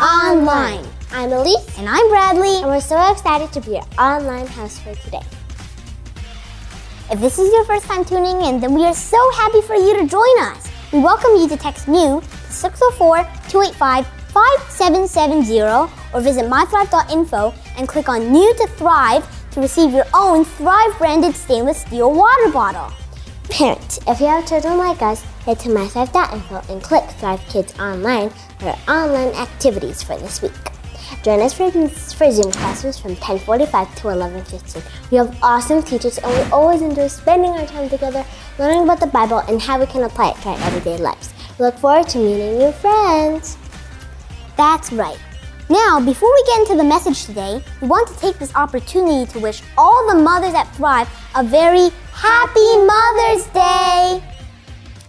Online. I'm Elise, And I'm Bradley. and we're so excited to be your online host for today. If this is your first time tuning in, then we are so happy for you to join us. We welcome you to text NEW to 604 285 5770 or visit mythrive.info and click on New to Thrive to receive your own Thrive branded stainless steel water bottle. Parents, if you have children like us, head to mythrive.info and click Thrive Kids Online our online activities for this week. Join us for, for Zoom classes from 1045 to 1115. We have awesome teachers and we always enjoy spending our time together, learning about the Bible and how we can apply it to our everyday lives. We look forward to meeting new friends. That's right. Now, before we get into the message today, we want to take this opportunity to wish all the mothers at Thrive a very happy Mother's Day.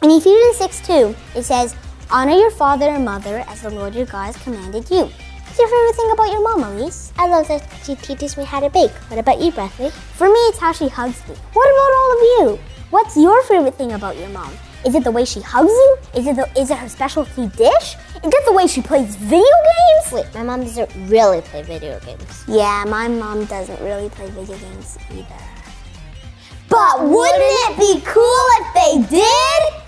In Ephesians 6 2, it says, Honor your father and mother as the Lord your God has commanded you. What's your favorite thing about your mom, Elise? I love that she teaches me how to bake. What about you, Bradley? For me, it's how she hugs me. What about all of you? What's your favorite thing about your mom? Is it the way she hugs you? Is it the, is it her specialty dish? Is it the way she plays video games? Wait, my mom doesn't really play video games. Yeah, my mom doesn't really play video games either. But wouldn't it be cool if they did?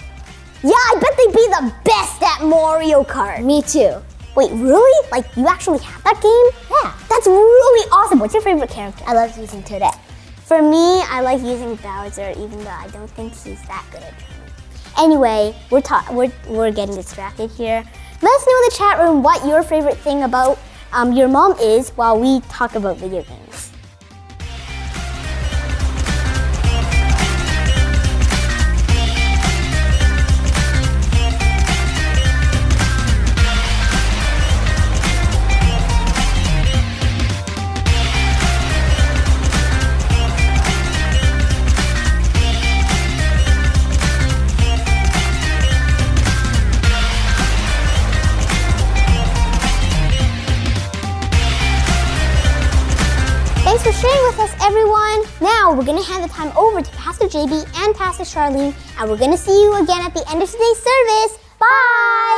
Yeah, I bet they'd be the best at Mario Kart. Me too. Wait, really? Like, you actually have that game? Yeah. That's really awesome. What's your favorite character? I love using Toadette. For me, I like using Bowser, even though I don't think he's that good at training. Anyway, we're, ta- we're, we're getting distracted here. Let us know in the chat room what your favorite thing about um, your mom is while we talk about video games. We're gonna hand the time over to Pastor JB and Pastor Sharleen, and we're gonna see you again at the end of today's service. Bye.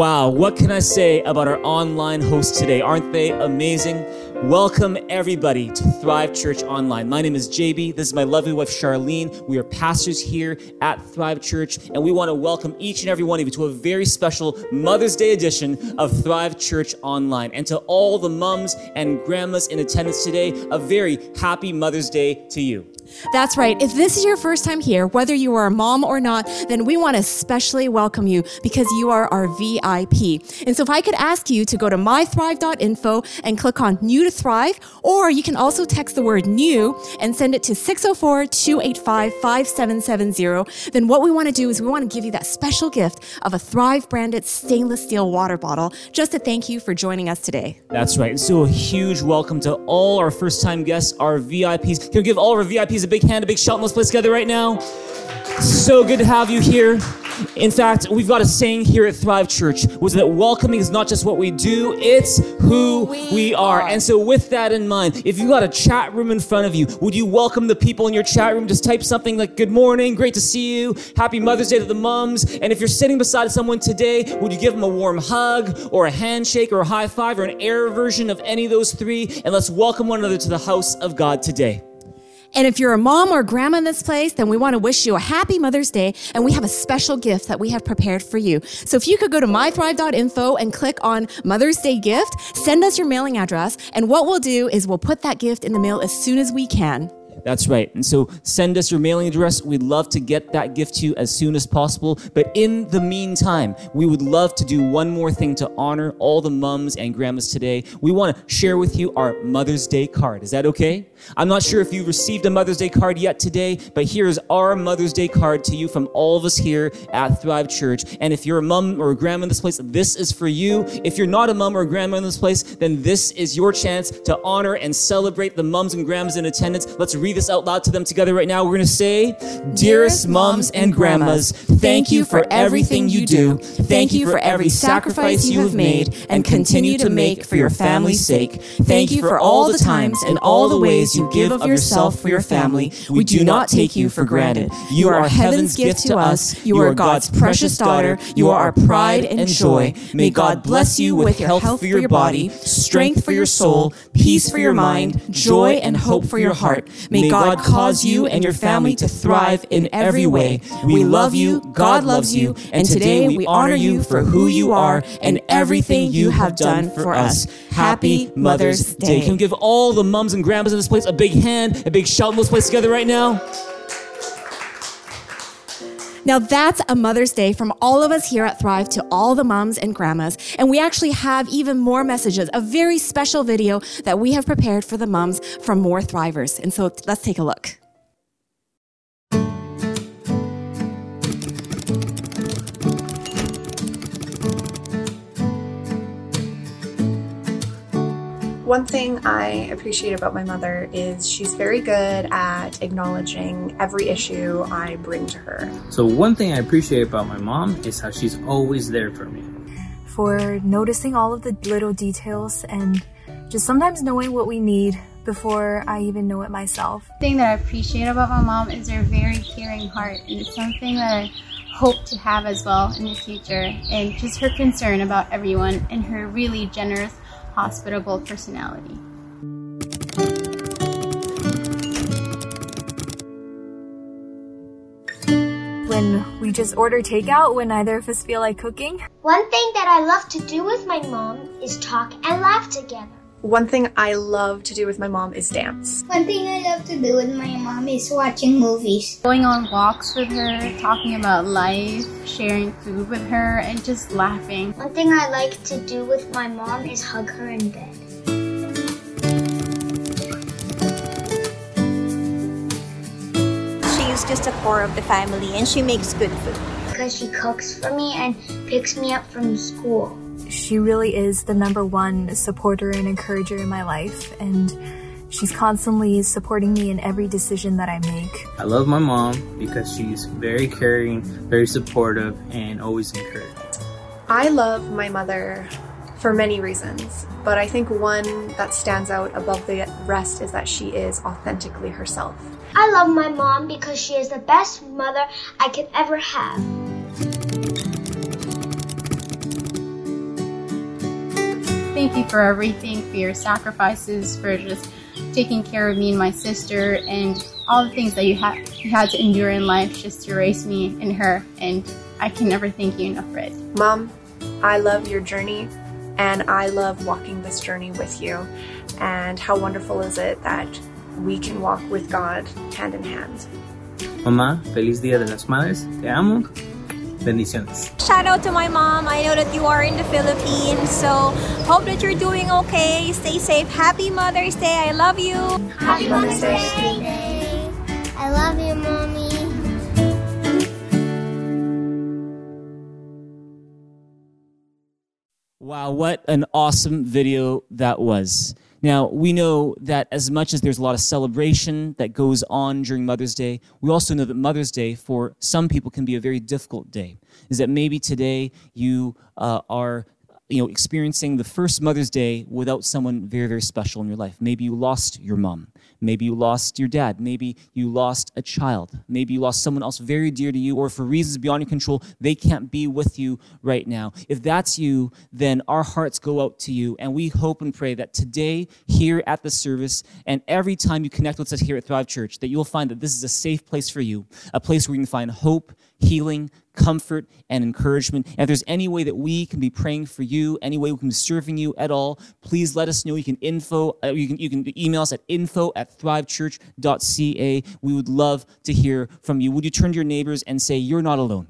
Wow, what can I say about our online hosts today? Aren't they amazing? Welcome, everybody, to Thrive Church Online. My name is JB. This is my lovely wife, Sharleen. We are pastors here at Thrive Church, and we want to welcome each and every one of you to a very special Mother's Day edition of Thrive Church Online. And to all the mums and grandmas in attendance today, a very happy Mother's Day to you. That's right. If this is your first time here, whether you are a mom or not, then we want to especially welcome you because you are our VIP. And so if I could ask you to go to mythrive.info and click on New to Thrive, or you can also text the word new and send it to 604 285 5770, then what we want to do is we want to give you that special gift of a Thrive branded stainless steel water bottle just to thank you for joining us today. That's right. So a huge welcome to all our first time guests, our VIPs. Can give all our VIPs a big hand, a big shout, let's play together right now? So good to have you here. In fact, we've got a saying here at Thrive Church, was that welcoming is not just what we do, it's who we, are. And so with that in mind, if you got a chat room in front of you, would you welcome the people in your chat room? Just type something like good morning, great to see you, happy Mother's Day to the mums. And if you're sitting beside someone today, would you give them a warm hug or a handshake or a high five or an air version of any of those three? And let's welcome one another to the house of God today. And if you're a mom or grandma in this place, then we want to wish you a happy Mother's Day. And we have a special gift that we have prepared for you. So if you could go to mythrive.info and click on Mother's Day gift, send us your mailing address. And what we'll do is we'll put that gift in the mail as soon as we can. That's right. And so send us your mailing address. We'd love to get that gift to you as soon as possible. But in the meantime, we would love to do one more thing to honor all the mums and grandmas today. We want to share with you our Mother's Day card. Is that okay? I'm not sure if you received a Mother's Day card yet today, but here's our Mother's Day card to you from all of us here at Thrive Church. And if you're a mom or a grandma in this place, this is for you. If you're not a mom or a grandma in this place, then this is your chance to honor and celebrate the mums and grandmas in attendance. Let's read this out loud to them together right now. We're going to say, Dearest moms and grandmas, thank you for everything you do. Thank you for every sacrifice you have made and continue to make for your family's sake. Thank you for all the times and all the ways you give of yourself for your family. We do not take you for granted. You are heaven's gift to us. You are God's precious daughter. You are our pride and joy. May God bless you with health for your body, strength for your soul, peace for your mind, joy and hope for your heart. May God cause you and your family to thrive in every way. We love you, God loves you, and today we honor you for who you are and everything you have done for us. Happy Mother's Day. Can we give all the mums and grandmas in this place a big hand, a big shout in this place together right now? Now, that's a Mother's Day from all of us here at Thrive to all the moms and grandmas. And we actually have even more messages, a very special video that we have prepared for the moms from more Thrivers. And so let's take a look. One thing I appreciate about my mother is she's very good at acknowledging every issue I bring to her. So, one thing I appreciate about my mom is how she's always there for me. For noticing all of the little details and just sometimes knowing what we need before I even know it myself. The thing that I appreciate about my mom is her very caring heart, and it's something that I hope to have as well in the future. And just her concern about everyone and her really generous hospitable personality. When we just order takeout when neither of us feel like cooking. One thing that I love to do with my mom is talk and laugh together. One thing I love to do with my mom is dance. One thing I love to do with my mom is watching movies. Going on walks with her, talking about life, sharing food with her, and just laughing. One thing I like to do with my mom is hug her in bed. She is just a core of the family and she makes good food. Because she cooks for me and picks me up from school. She really is the number one supporter and encourager in my life, and she's constantly supporting me in every decision that I make. I love my mom because she's very caring, very supportive, and always encouraging. I love my mother for many reasons, but I think one that stands out above the rest is that she is authentically herself. I love my mom because she is the best mother I could ever have. Thank you for everything, for your sacrifices, for just taking care of me and my sister, and all the things that you had you had to endure in life just to raise me and her. And I can never thank you enough for it. Mom, I love your journey, and I love walking this journey with you. And how wonderful is it that we can walk with God hand in hand. Mamá, feliz Día de las Madres. Te amo. Bendiciones. Shout out to my mom. I know that you are in the Philippines, so hope that you're doing okay. Stay safe. Happy Mother's Day. I love you. Happy Mother's Day. I love you, Mommy. Wow, what an awesome video that was. Now, we know that as much as there's a lot of celebration that goes on during Mother's Day, we also know that Mother's Day for some people can be a very difficult day. Is that maybe today you uh, are you know experiencing the first Mother's Day without someone very very special in your life. Maybe you lost your mom. Maybe you lost your dad. Maybe you lost a child. Maybe you lost someone else very dear to you, or for reasons beyond your control, they can't be with you right now. If that's you, then our hearts go out to you, and we hope and pray that today, here at the service, and every time you connect with us here at Thrive Church, that you'll find that this is a safe place for you, a place where you can find hope, healing, comfort, and encouragement. And if there's any way that we can be praying for you, any way we can be serving you at all, please let us know. You can info, uh, you can you can email us at info at thrivechurch.ca. We would love to hear from you. Would you turn to your neighbors and say, You're not alone?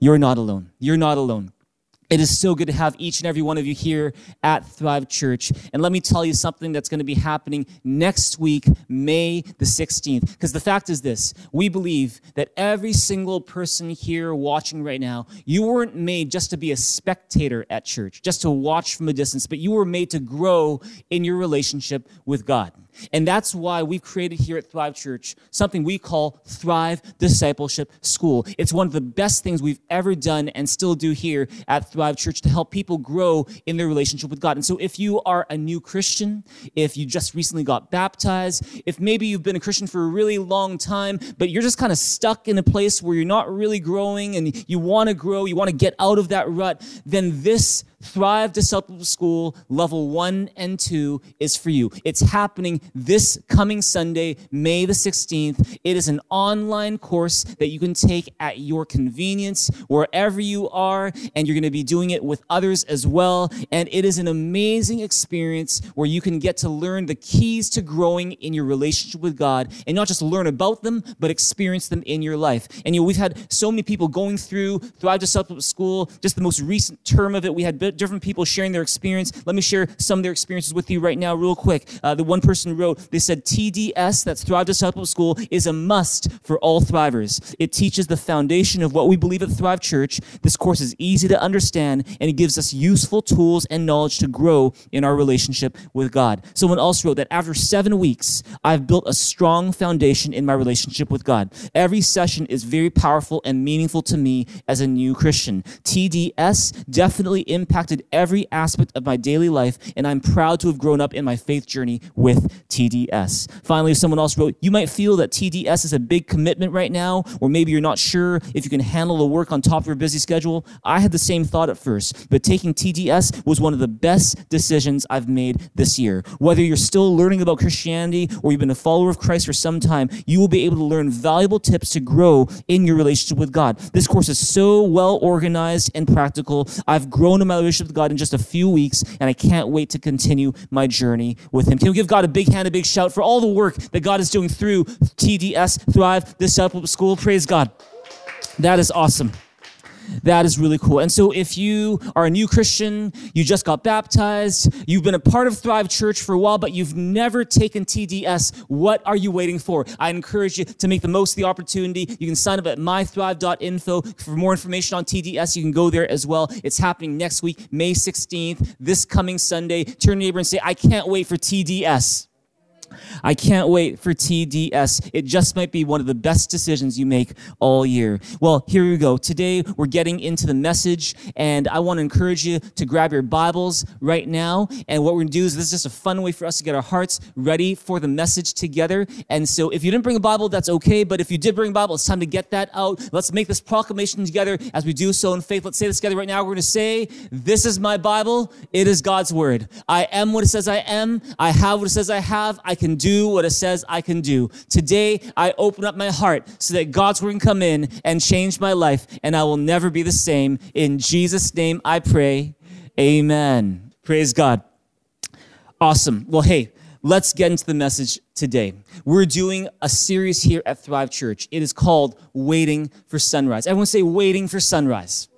You're not alone. You're not alone. It is so good to have each and every one of you here at Thrive Church. And let me tell you something that's going to be happening next week, May the 16th. Because the fact is this we believe that every single person here watching right now, you weren't made just to be a spectator at church, just to watch from a distance, but you were made to grow in your relationship with God. And that's why we've created here at Thrive Church something we call Thrive Discipleship School. It's one of the best things we've ever done and still do here at Thrive Church to help people grow in their relationship with God. And so if you are a new Christian, if you just recently got baptized, if maybe you've been a Christian for a really long time, but you're just kind of stuck in a place where you're not really growing and you want to grow, you want to get out of that rut, then this Thrive Discipleship School level one and two is for you. It's happening this coming Sunday, May the 16th. It is an online course that you can take at your convenience, wherever you are, and you're going to be doing it with others as well. And it is an amazing experience where you can get to learn the keys to growing in your relationship with God and not just learn about them, but experience them in your life. And you know, we've had so many people going through Thrive Discipleship School, just the most recent term of it, we had different people sharing their experience. Let me share some of their experiences with you right now, real quick. Uh, the one person wrote, they said TDS, that's Thrive Discipleship School, is a must for all Thrivers. It teaches the foundation of what we believe at Thrive Church. This course is easy to understand and it gives us useful tools and knowledge to grow in our relationship with God. Someone else wrote that after seven weeks, I've built a strong foundation in my relationship with God. Every session is very powerful and meaningful to me as a new Christian. TDS definitely impacted every aspect of my daily life, and I'm proud to have grown up in my faith journey with TDS. Finally, someone else wrote, You might feel that TDS is a big commitment right now, or maybe you're not sure if you can handle the work on top of your busy schedule. I had the same thought at first, but taking TDS was one of the best decisions I've made this year. Whether you're still learning about Christianity or you've been a follower of Christ for some time, you will be able to learn valuable tips to grow in your relationship with God. This course is so well organized and practical. I've grown in my relationship with God in just a few weeks, and I can't wait to continue my journey with Him. Can we give God a big hand, a big shout for all the work that God is doing through TDS, Thrive Discipleship School? Praise God. That is awesome. That is really cool. And so if you are a new Christian, you just got baptized, you've been a part of Thrive Church for a while, but you've never taken TDS, what are you waiting for? I encourage you to make the most of the opportunity. You can sign up at mythrive.info. For more information on TDS, you can go there as well. It's happening next week, May 16th, this coming Sunday. Turn to your neighbor and say, I can't wait for TDS. I can't wait for TDS. It just might be one of the best decisions you make all year. Well, here we go. Today we're getting into the message, and I want to encourage you to grab your Bibles right now. And what we're going to do is this is just a fun way for us to get our hearts ready for the message together. And so if you didn't bring a Bible, that's okay. But if you did bring a Bible, it's time to get that out. Let's make this proclamation together as we do so in faith. Let's say this together right now. We're going to say, This is my Bible. It is God's Word. I am what it says I am. I have what it says I have. I can do what it says I can do. Today, I open up my heart so that God's word can come in and change my life, and I will never be the same. In Jesus' name, I pray. Amen. Praise God. Awesome. Well, hey, let's get into the message today. We're doing a series here at Thrive Church. It is called Waiting for Sunrise. Everyone say, Waiting for Sunrise.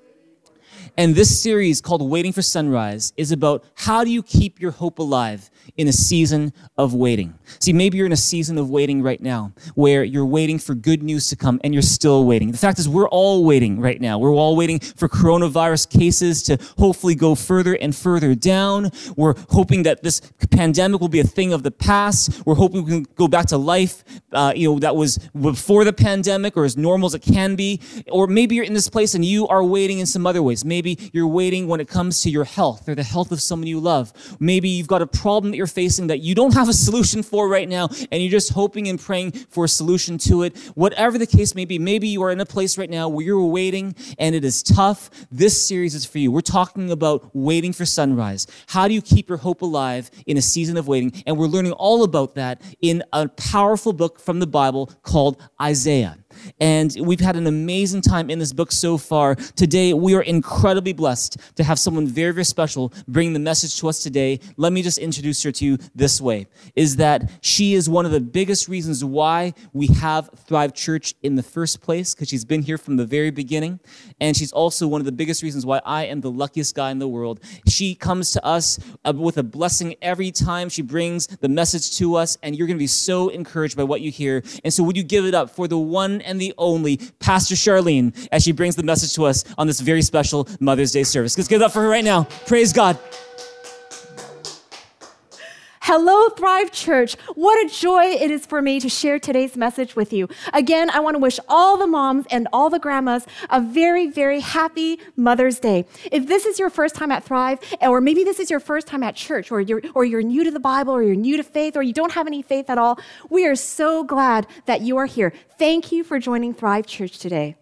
And this series called Waiting for Sunrise is about how do you keep your hope alive in a season of waiting. See, maybe you're in a season of waiting right now where you're waiting for good news to come and you're still waiting. The fact is, we're all waiting right now. We're all waiting for coronavirus cases to hopefully go further and further down. We're hoping that this pandemic will be a thing of the past. We're hoping we can go back to life, uh, you know, that was before the pandemic or as normal as it can be. Or maybe you're in this place and you are waiting in some other ways. Maybe you're waiting when it comes to your health or the health of someone you love. Maybe you've got a problem that you're facing that you don't have a solution for right now, and you're just hoping and praying for a solution to it. Whatever the case may be, maybe you are in a place right now where you're waiting and it is tough. This series is for you. We're talking about waiting for sunrise. How do you keep your hope alive in a season of waiting? And we're learning all about that in a powerful book from the Bible called Isaiah. And we've had an amazing time in this book so far. Today, we are incredibly blessed to have someone very, very special bring the message to us today. Let me just introduce her to you this way is that she is one of the biggest reasons why we have Thrive Church in the first place, because she's been here from the very beginning. And she's also one of the biggest reasons why I am the luckiest guy in the world. She comes to us uh, with a blessing every time she brings the message to us, and you're going to be so encouraged by what you hear. And so, would you give it up for the one and the only Pastor Sharleen as she brings the message to us on this very special Mother's Day service? Let's give it up for her right now. Praise God. Hello, Thrive Church. What a joy it is for me to share today's message with you. Again, I want to wish all the moms and all the grandmas a very, very happy Mother's Day. If this is your first time at Thrive, or maybe this is your first time at church, or you're, or you're new to the Bible, or you're new to faith, or you don't have any faith at all, we are so glad that you are here. Thank you for joining Thrive Church today.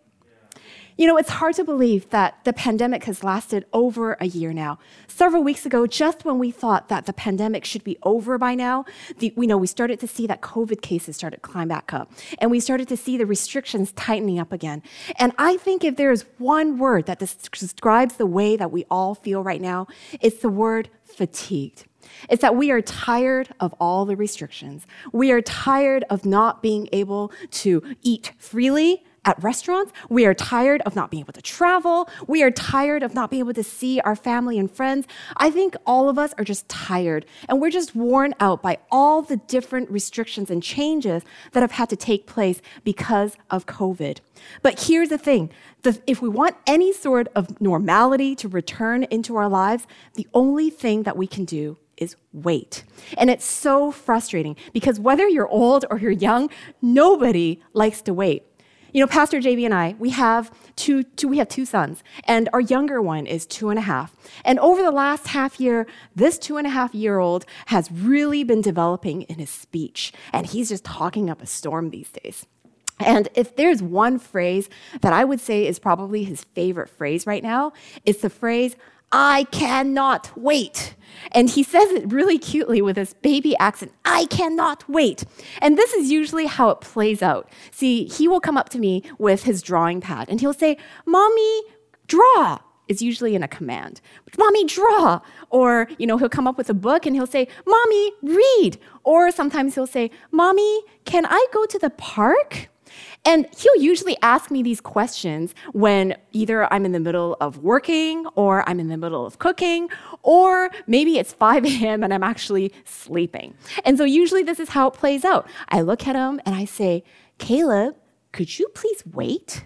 You know, it's hard to believe that the pandemic has lasted over a year now. Several weeks ago, just when we thought that the pandemic should be over by now, the, we know we started to see that COVID cases started to climb back up, and we started to see the restrictions tightening up again. And I think if there is one word that describes the way that we all feel right now, it's the word fatigued. It's that we are tired of all the restrictions. We are tired of not being able to eat freely at restaurants. We are tired of not being able to travel. We are tired of not being able to see our family and friends. I think all of us are just tired and we're just worn out by all the different restrictions and changes that have had to take place because of COVID. But here's the thing the, if we want any sort of normality to return into our lives, the only thing that we can do is wait. And it's so frustrating because whether you're old or you're young, nobody likes to wait. You know, Pastor JB and I, we have two, two, we have two sons, and our younger one is two and a half. And over the last half year, this two and a half year old has really been developing in his speech, and he's just talking up a storm these days. And if there's one phrase that I would say is probably his favorite phrase right now, it's the phrase, I cannot wait. And he says it really cutely with his baby accent I cannot wait. And this is usually how it plays out. See, he will come up to me with his drawing pad and he'll say, Mommy, draw. Is usually in a command. Mommy, draw. Or, you know, he'll come up with a book and he'll say, Mommy, read. Or sometimes he'll say, Mommy, can I go to the park? And he'll usually ask me these questions when either I'm in the middle of working or I'm in the middle of cooking, or maybe it's 5 a.m. and I'm actually sleeping. And so usually this is how it plays out. I look at him and I say, Caleb, could you please wait?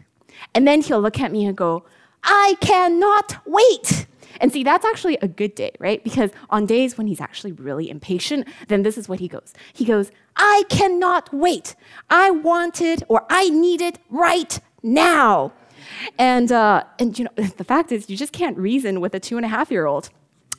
And then he'll look at me and go, I cannot wait. And see, that's actually a good day, right? Because on days when he's actually really impatient, then this is what he goes. He goes, I cannot wait. I want it or I need it right now. And, uh, and you know, the fact is, you just can't reason with a two and a half year old.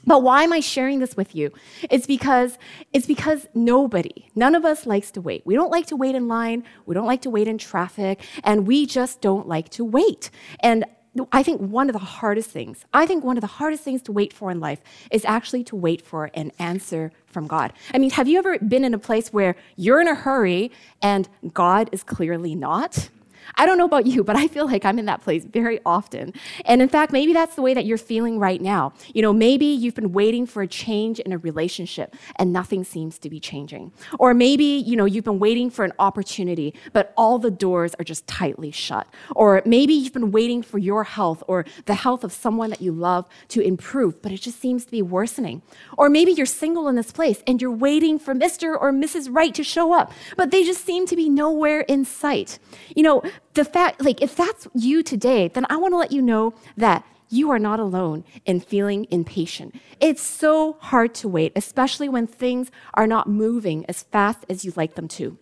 But why am I sharing this with you? It's because it's because nobody, none of us likes to wait. We don't like to wait in line, we don't like to wait in traffic, and we just don't like to wait. And I think one of the hardest things, I think one of the hardest things to wait for in life is actually to wait for an answer from God. I mean, have you ever been in a place where you're in a hurry and God is clearly not? I don't know about you, but I feel like I'm in that place very often. And in fact, maybe that's the way that you're feeling right now. You know, maybe you've been waiting for a change in a relationship and nothing seems to be changing. Or maybe, you know, you've been waiting for an opportunity, but all the doors are just tightly shut. Or maybe you've been waiting for your health or the health of someone that you love to improve, but it just seems to be worsening. Or maybe you're single in this place and you're waiting for Mr. or Mrs. Right to show up, but they just seem to be nowhere in sight. You know, the fact, like, if that's you today, then I want to let you know that you are not alone in feeling impatient. It's so hard to wait, especially when things are not moving as fast as you'd like them to.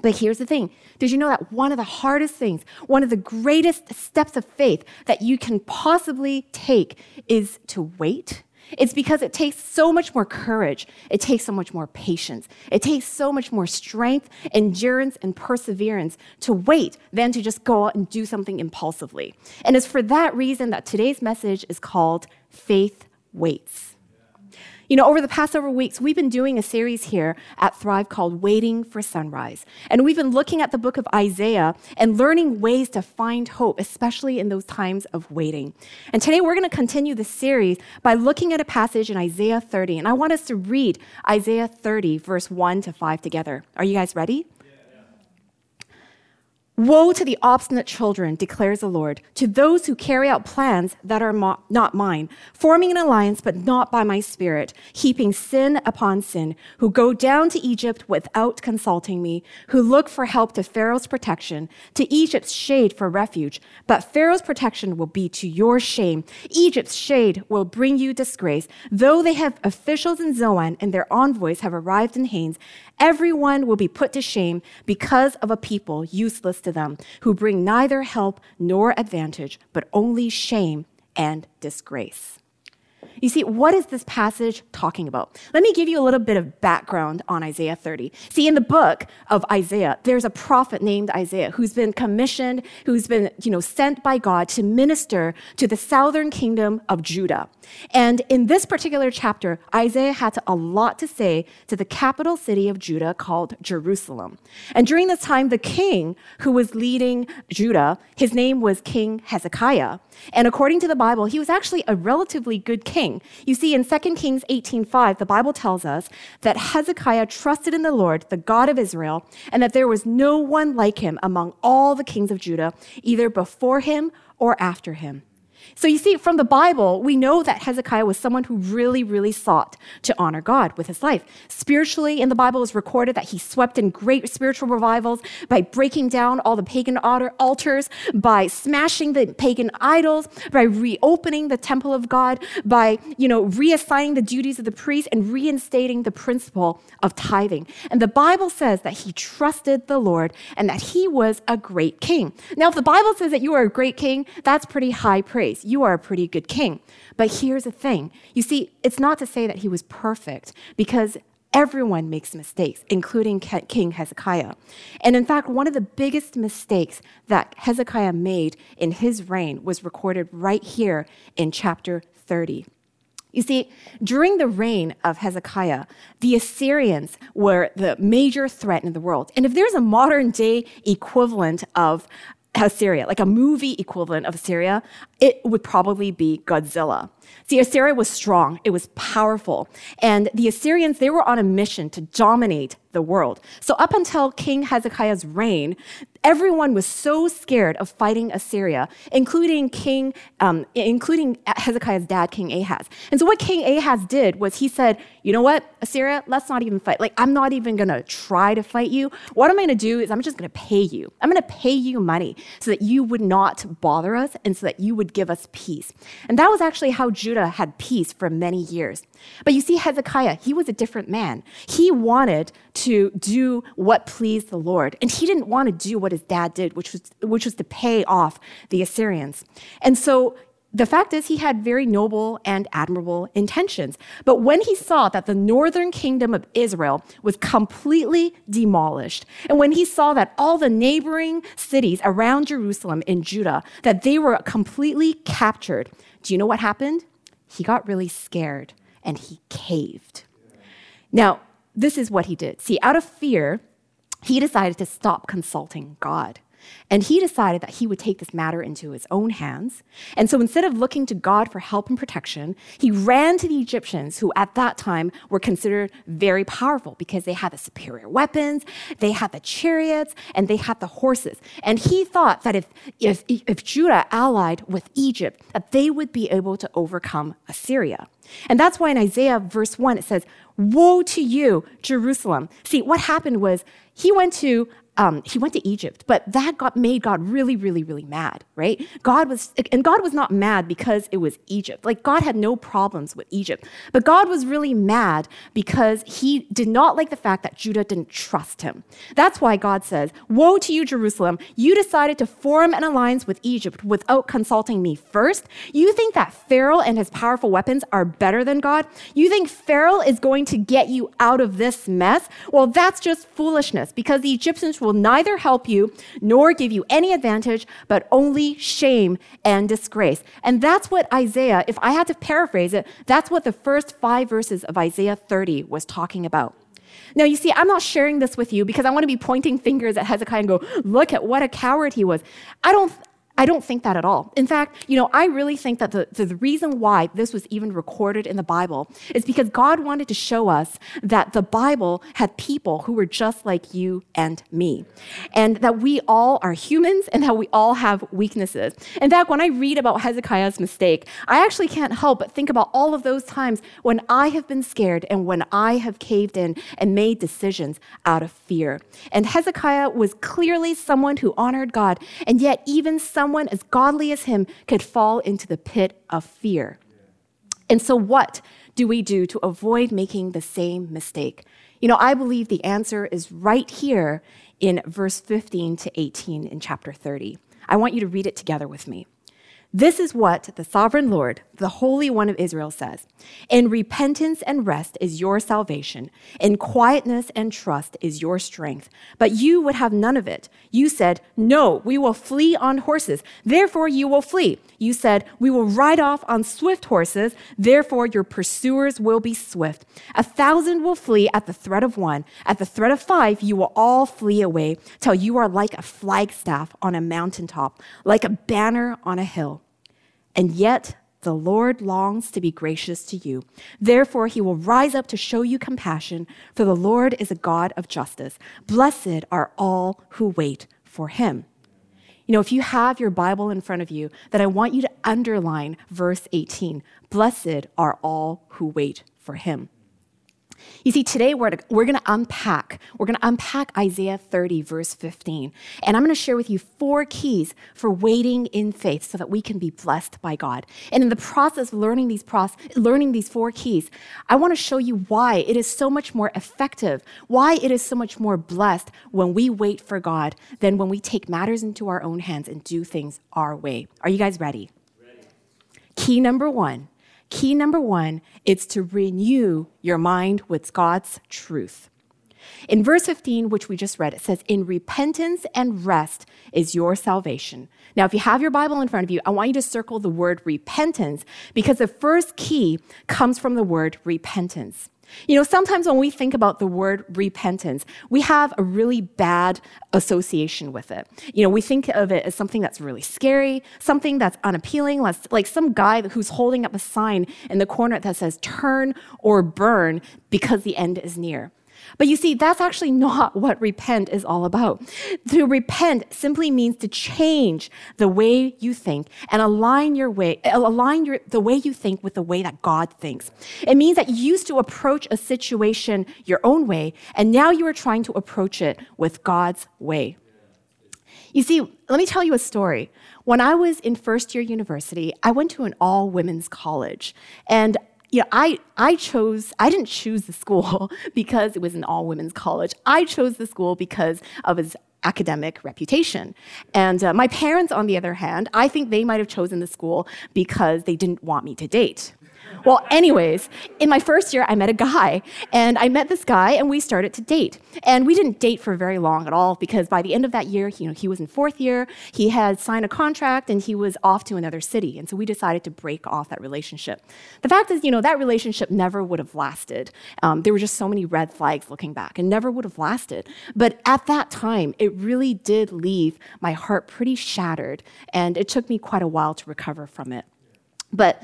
But here's the thing Did you know that one of the hardest things, one of the greatest steps of faith that you can possibly take is to wait? It's because it takes so much more courage. It takes so much more patience. It takes so much more strength, endurance, and perseverance to wait than to just go out and do something impulsively. And it's for that reason that today's message is called Faith Waits. You know, over the past several weeks, we've been doing a series here at Thrive called Waiting for Sunrise. And we've been looking at the book of Isaiah and learning ways to find hope, especially in those times of waiting. And today we're going to continue the series by looking at a passage in Isaiah 30. And I want us to read Isaiah 30, verse 1 to 5 together. Are you guys ready? Woe to the obstinate children, declares the Lord, to those who carry out plans that are mo- not mine, forming an alliance but not by my spirit, heaping sin upon sin, who go down to Egypt without consulting me, who look for help to Pharaoh's protection, to Egypt's shade for refuge. But Pharaoh's protection will be to your shame. Egypt's shade will bring you disgrace. Though they have officials in Zoan and their envoys have arrived in Hanes, everyone will be put to shame because of a people useless to them, who bring neither help nor advantage, but only shame and disgrace. You see, what is this passage talking about? Let me give you a little bit of background on Isaiah 30. See, in the book of Isaiah, there's a prophet named Isaiah who's been commissioned, who's been, you know, sent by God to minister to the southern kingdom of Judah. And in this particular chapter, Isaiah had a lot to say to the capital city of Judah called Jerusalem. And during this time, the king who was leading Judah, his name was King Hezekiah. And according to the Bible, he was actually a relatively good king. You see, in 2 Kings 18:5, the Bible tells us that Hezekiah trusted in the Lord, the God of Israel, and that there was no one like him among all the kings of Judah, either before him or after him. So you see, from the Bible, we know that Hezekiah was someone who really, really sought to honor God with his life. Spiritually, in the Bible, is recorded that he swept in great spiritual revivals by breaking down all the pagan altars, by smashing the pagan idols, by reopening the temple of God, by, you know, reassigning the duties of the priest and reinstating the principle of tithing. And the Bible says that he trusted the Lord and that he was a great king. Now, if the Bible says that you are a great king, that's pretty high praise. You are a pretty good king. But here's the thing you see, it's not to say that he was perfect because Everyone makes mistakes, including King Hezekiah. And in fact, one of the biggest mistakes that Hezekiah made in his reign was recorded right here in chapter 30. You see, during the reign of Hezekiah, the Assyrians were the major threat in the world. And if there's a modern day equivalent of Assyria, like a movie equivalent of Assyria, it would probably be Godzilla. See, Assyria was strong, it was powerful, and the Assyrians, they were on a mission to dominate the world. So, up until King Hezekiah's reign, everyone was so scared of fighting Assyria, including King, um, including Hezekiah's dad, King Ahaz. And so, what King Ahaz did was he said, "You know what, Assyria, let's not even fight. Like, I'm not even gonna try to fight you. What I'm gonna do is I'm just gonna pay you. I'm gonna pay you money so that you would not bother us and so that you would give us peace." And that was actually how Judah had peace for many years. But you see, Hezekiah, he was a different man. He wanted to do what pleased the Lord, and he didn't want to do what his dad did, which was, which was to pay off the Assyrians. And so the fact is, he had very noble and admirable intentions. But when he saw that the northern kingdom of Israel was completely demolished, and when he saw that all the neighboring cities around Jerusalem in Judah, that they were completely captured, do you know what happened? He got really scared and he caved. Now, this is what he did. See, out of fear, he decided to stop consulting God. And he decided that he would take this matter into his own hands. And so instead of looking to God for help and protection, he ran to the Egyptians, who at that time were considered very powerful because they had the superior weapons, they had the chariots, and they had the horses. And he thought that if, if, if Judah allied with Egypt, that they would be able to overcome Assyria. And that's why in Isaiah verse 1 it says, Woe to you, Jerusalem. See, what happened was he went to um, he went to Egypt, but that got made God really, really, really mad, right? God was, and God was not mad because it was Egypt. Like God had no problems with Egypt, but God was really mad because he did not like the fact that Judah didn't trust him. That's why God says, "Woe to you, Jerusalem! You decided to form an alliance with Egypt without consulting me first. You think that Pharaoh and his powerful weapons are better than God? You think Pharaoh is going to get you out of this mess? Well, that's just foolishness because the Egyptians will will neither help you nor give you any advantage, but only shame and disgrace. And that's what Isaiah, if I had to paraphrase it, that's what the first five verses of Isaiah 30 was talking about. Now, you see, I'm not sharing this with you because I want to be pointing fingers at Hezekiah and go, look at what a coward he was. I don't, I don't think that at all. In fact, you know, I really think that the, the, reason why this was even recorded in the Bible is because God wanted to show us that the Bible had people who were just like you and me, and that we all are humans and that we all have weaknesses. In fact, when I read about Hezekiah's mistake, I actually can't help but think about all of those times when I have been scared and when I have caved in and made decisions out of fear. And Hezekiah was clearly someone who honored God, and yet even some someone as godly as him could fall into the pit of fear. And so, what do we do to avoid making the same mistake? You know, I believe the answer is right here in verse 15 to 18 in chapter 30. I want you to read it together with me. This is what the sovereign Lord, the Holy One of Israel, says In repentance and rest is your salvation, in quietness and trust is your strength. But you would have none of it. You said, No, we will flee on horses, therefore you will flee. You said, We will ride off on swift horses, therefore your pursuers will be swift. A thousand will flee at the threat of one, at the threat of five, you will all flee away, till you are like a flagstaff on a mountaintop, like a banner on a hill. And yet, the Lord longs to be gracious to you. Therefore, he will rise up to show you compassion, for the Lord is a God of justice. Blessed are all who wait for him. You know, if you have your Bible in front of you, then I want you to underline verse 18 Blessed are all who wait for him. You see, today we're, we're going to unpack, we're going to unpack Isaiah 30, verse 15. And I'm going to share with you four keys for waiting in faith so that we can be blessed by God. And in the process of learning these, process, learning these four keys, I want to show you why it is so much more effective, why it is so much more blessed when we wait for God than when we take matters into our own hands and do things our way. Are you guys ready? ready. Key number one Key number one is to renew your mind with God's truth. In verse 15, which we just read, it says, In repentance and rest is your salvation. Now, if you have your Bible in front of you, I want you to circle the word repentance because the first key comes from the word repentance. You know, sometimes when we think about the word repentance, we have a really bad association with it. You know, we think of it as something that's really scary, something that's unappealing, like some guy who's holding up a sign in the corner that says turn or burn because the end is near. But you see, that's actually not what repent is all about. To repent simply means to change the way you think and align your way, align your, the way you think with the way that God thinks. It means that you used to approach a situation your own way, and now you are trying to approach it with God's way. You see, let me tell you a story. When I was in first year university, I went to an all women's college. And you know, I, I chose, I didn't choose the school because it was an all women's college. I chose the school because of its academic reputation. And uh, my parents, on the other hand, I think they might have chosen the school because they didn't want me to date. Well, anyways, in my first year, I met a guy, and I met this guy, and we started to date. And we didn't date for very long at all because by the end of that year, you know, he was in fourth year, he had signed a contract, and he was off to another city. And so we decided to break off that relationship. The fact is, you know, that relationship never would have lasted. Um, there were just so many red flags looking back, and never would have lasted. But at that time, it really did leave my heart pretty shattered, and it took me quite a while to recover from it. But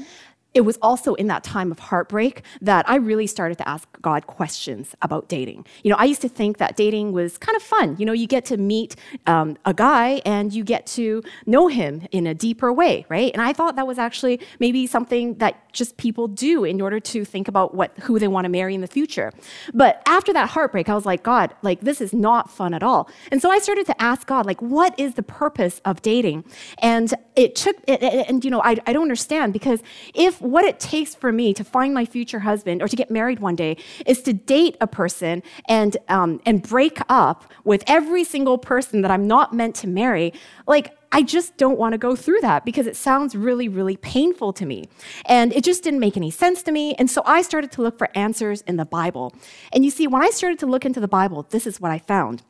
it was also in that time of heartbreak that I really started to ask God questions about dating. You know, I used to think that dating was kind of fun. You know, you get to meet um, a guy and you get to know him in a deeper way, right? And I thought that was actually maybe something that just people do in order to think about what who they want to marry in the future. But after that heartbreak, I was like, God, like this is not fun at all. And so I started to ask God, like, what is the purpose of dating? And it took, and you know, I, I don't understand because if what it takes for me to find my future husband or to get married one day is to date a person and, um, and break up with every single person that I'm not meant to marry. Like, I just don't want to go through that because it sounds really, really painful to me. And it just didn't make any sense to me. And so I started to look for answers in the Bible. And you see, when I started to look into the Bible, this is what I found.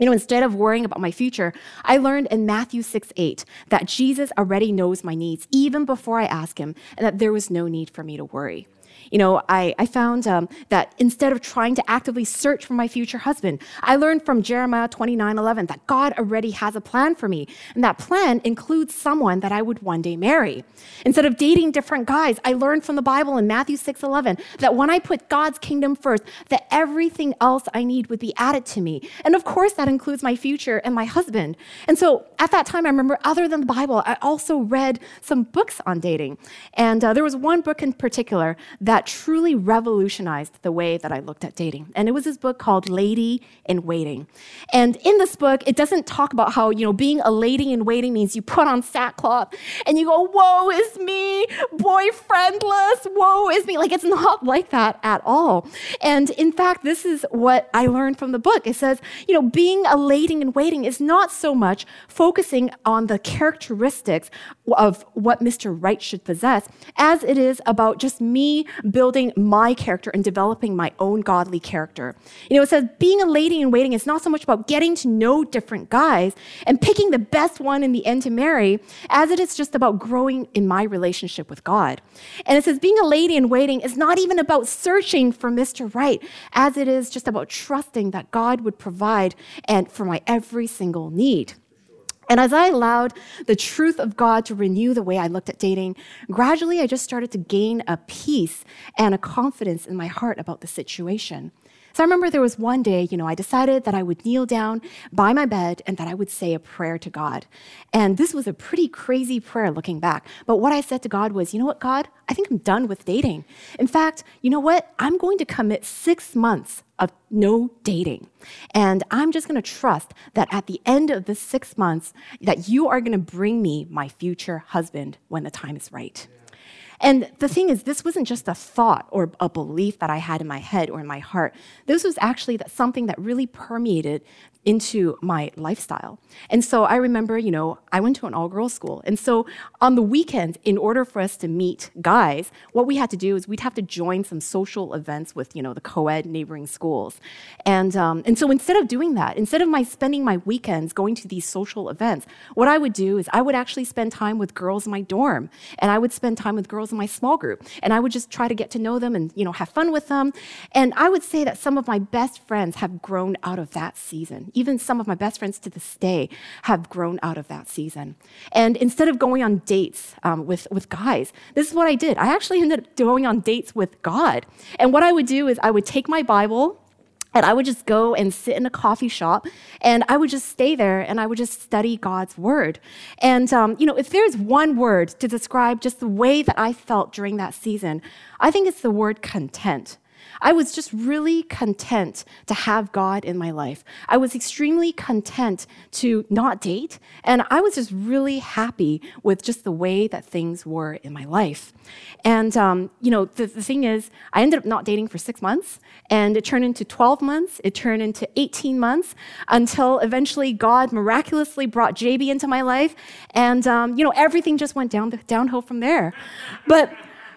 You know, instead of worrying about my future, I learned in Matthew 6 8 that Jesus already knows my needs even before I ask him, and that there was no need for me to worry. You know, I, I found um, that instead of trying to actively search for my future husband, I learned from Jeremiah 29 11 that God already has a plan for me. And that plan includes someone that I would one day marry. Instead of dating different guys, I learned from the Bible in Matthew 6 11 that when I put God's kingdom first, that everything else I need would be added to me. And of course, that includes my future and my husband. And so at that time, I remember, other than the Bible, I also read some books on dating. And uh, there was one book in particular that that truly revolutionized the way that I looked at dating. And it was this book called Lady in Waiting. And in this book, it doesn't talk about how, you know, being a lady in waiting means you put on sackcloth and you go, woe is me, boyfriendless, woe is me. Like, it's not like that at all. And in fact, this is what I learned from the book. It says, you know, being a lady in waiting is not so much focusing on the characteristics of what Mr. Right should possess as it is about just me building my character and developing my own godly character. You know, it says being a lady in waiting is not so much about getting to know different guys and picking the best one in the end to marry, as it is just about growing in my relationship with God. And it says being a lady in waiting is not even about searching for Mr. Right, as it is just about trusting that God would provide and for my every single need. And as I allowed the truth of God to renew the way I looked at dating, gradually I just started to gain a peace and a confidence in my heart about the situation. So I remember there was one day, you know, I decided that I would kneel down by my bed and that I would say a prayer to God. And this was a pretty crazy prayer looking back. But what I said to God was, you know what, God, I think I'm done with dating. In fact, you know what? I'm going to commit six months of no dating. And I'm just going to trust that at the end of the six months, that you are going to bring me my future husband when the time is right. And the thing is, this wasn't just a thought or a belief that I had in my head or in my heart. This was actually something that really permeated into my lifestyle. And so I remember, you know, I went to an all girls school. And so on the weekends, in order for us to meet guys, what we had to do is we'd have to join some social events with, you know, the co ed neighboring schools. And, um, and so instead of doing that, instead of my spending my weekends going to these social events, what I would do is I would actually spend time with girls in my dorm and I would spend time with girls in my small group. And I would just try to get to know them and, you know, have fun with them. And I would say that some of my best friends have grown out of that season even some of my best friends to this day have grown out of that season. And instead of going on dates um, with, with guys, this is what I did. I actually ended up going on dates with God. And what I would do is I would take my Bible, and I would just go and sit in a coffee shop and I would just stay there and I would just study God's word. And, um, you know, if there's one word to describe just the way that I felt during that season, I think it's the word content. I was just really content to have God in my life. I was extremely content to not date, and I was just really happy with just the way that things were in my life. And, um, you know, the, the thing is, I ended up not dating for six months, and it turned into 12 months, it turned into 18 months, until eventually God miraculously brought JB into my life, and, um, you know, everything just went down downhill from there. But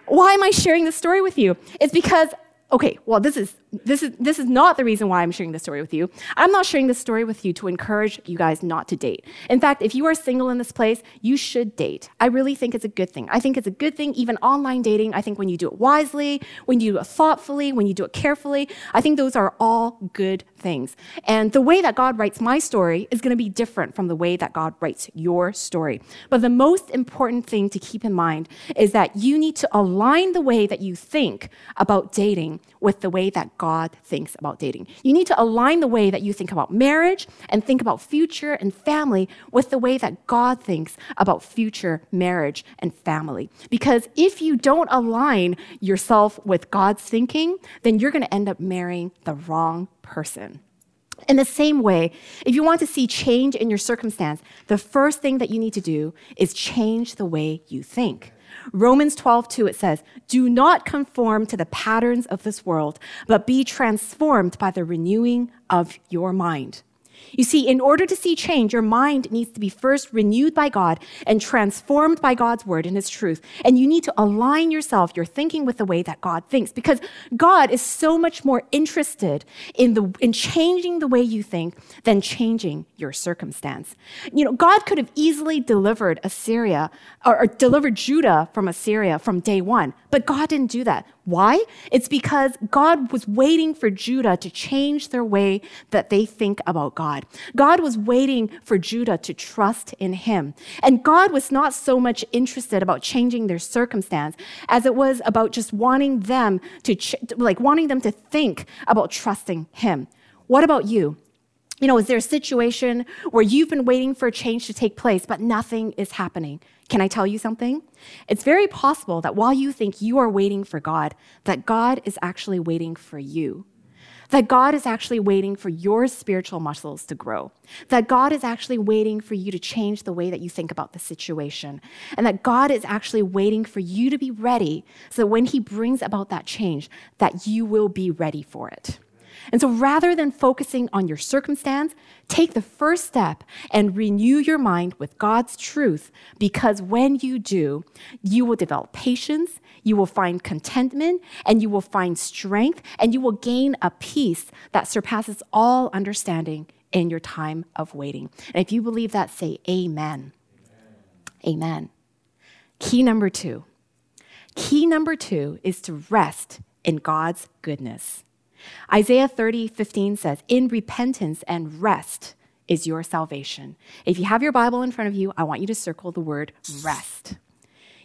why am I sharing this story with you? It's because okay, well, this is this is this is not the reason why I'm sharing this story with you. I'm not sharing this story with you to encourage you guys not to date. In fact, if you are single in this place, you should date. I really think it's a good thing. I think it's a good thing, even online dating. I think when you do it wisely, when you do it thoughtfully, when you do it carefully, I think those are all good things. And the way that God writes my story is going to be different from the way that God writes your story. But the most important thing to keep in mind is that you need to align the way that you think about dating with the way that God thinks about dating. You need to align the way that you think about marriage and think about future and family with the way that God thinks about future marriage and family. Because if you don't align yourself with God's thinking, then you're going to end up marrying the wrong person. In the same way, if you want to see change in your circumstance, the first thing that you need to do is change the way you think. Romans 12, 2, it says, Do not conform to the patterns of this world, but be transformed by the renewing of your mind. You see, in order to see change, your mind needs to be first renewed by God and transformed by God's word and his truth. And you need to align yourself, your thinking with the way that God thinks, because God is so much more interested in, the, in changing the way you think than changing your circumstance. You know, God could have easily delivered Assyria or, or delivered Judah from Assyria from day one, but God didn't do that. Why? It's because God was waiting for Judah to change their way that they think about God. God was waiting for Judah to trust in him. And God was not so much interested about changing their circumstance as it was about just wanting them to ch- like wanting them to think about trusting him. What about you? You know, is there a situation where you've been waiting for a change to take place, but nothing is happening? Can I tell you something? It's very possible that while you think you are waiting for God, that God is actually waiting for you. That God is actually waiting for your spiritual muscles to grow. That God is actually waiting for you to change the way that you think about the situation. And that God is actually waiting for you to be ready so that when He brings about that change, that you will be ready for it. And so rather than focusing on your circumstance, take the first step and renew your mind with God's truth because when you do, you will develop patience, you will find contentment, and you will find strength, and you will gain a peace that surpasses all understanding in your time of waiting. And if you believe that, say amen. Amen. amen. Key number two. Key number two is to rest in God's goodness. Isaiah 30, 15 says, In repentance and rest is your salvation. If you have your Bible in front of you, I want you to circle the word rest.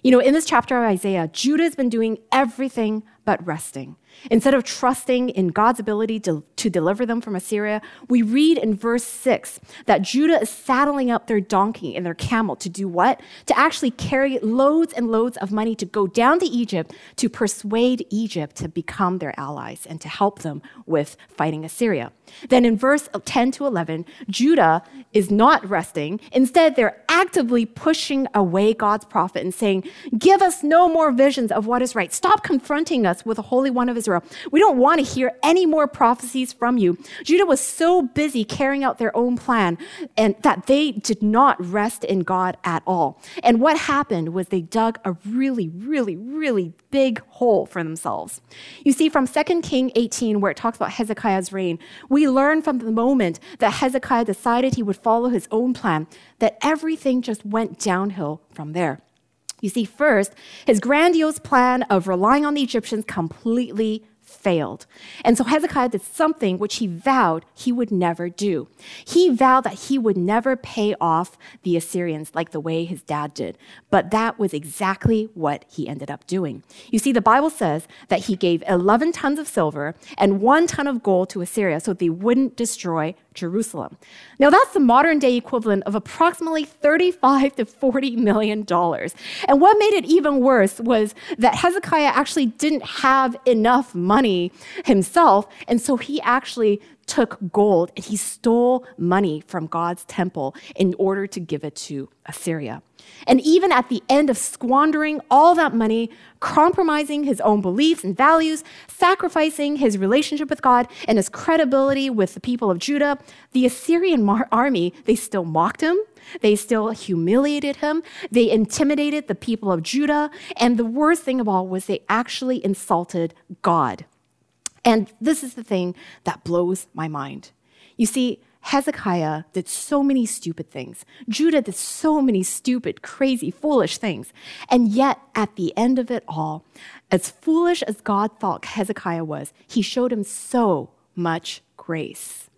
You know, in this chapter of Isaiah, Judah has been doing everything but resting. Instead of trusting in God's ability to, to deliver them from Assyria, we read in verse 6 that Judah is saddling up their donkey and their camel to do what? To actually carry loads and loads of money to go down to Egypt to persuade Egypt to become their allies and to help them with fighting Assyria. Then in verse 10 to 11, Judah is not resting. Instead, they're actively pushing away God's prophet and saying, Give us no more visions of what is right. Stop confronting us with the Holy One of Israel. We don't want to hear any more prophecies from you. Judah was so busy carrying out their own plan and that they did not rest in God at all. And what happened was they dug a really, really, really big hole for themselves. You see, from 2 King 18, where it talks about Hezekiah's reign, we learn from the moment that Hezekiah decided he would follow his own plan that everything just went downhill from there. You see, first, his grandiose plan of relying on the Egyptians completely failed. And so Hezekiah did something which he vowed he would never do. He vowed that he would never pay off the Assyrians like the way his dad did. But that was exactly what he ended up doing. You see, the Bible says that he gave 11 tons of silver and one ton of gold to Assyria so they wouldn't destroy Jerusalem. Now, that's the modern day equivalent of approximately 35 to 40 million dollars. And what made it even worse was that Hezekiah actually didn't have enough money himself, and so he actually took gold and he stole money from God's temple in order to give it to Assyria. And even at the end of squandering all that money, compromising his own beliefs and values, sacrificing his relationship with God and his credibility with the people of Judah, the Assyrian army, they still mocked him. They still humiliated him. They intimidated the people of Judah. And the worst thing of all was they actually insulted God. And this is the thing that blows my mind. You see, Hezekiah did so many stupid things. Judah did so many stupid, crazy, foolish things. And yet, at the end of it all, as foolish as God thought Hezekiah was, he showed him so much grace.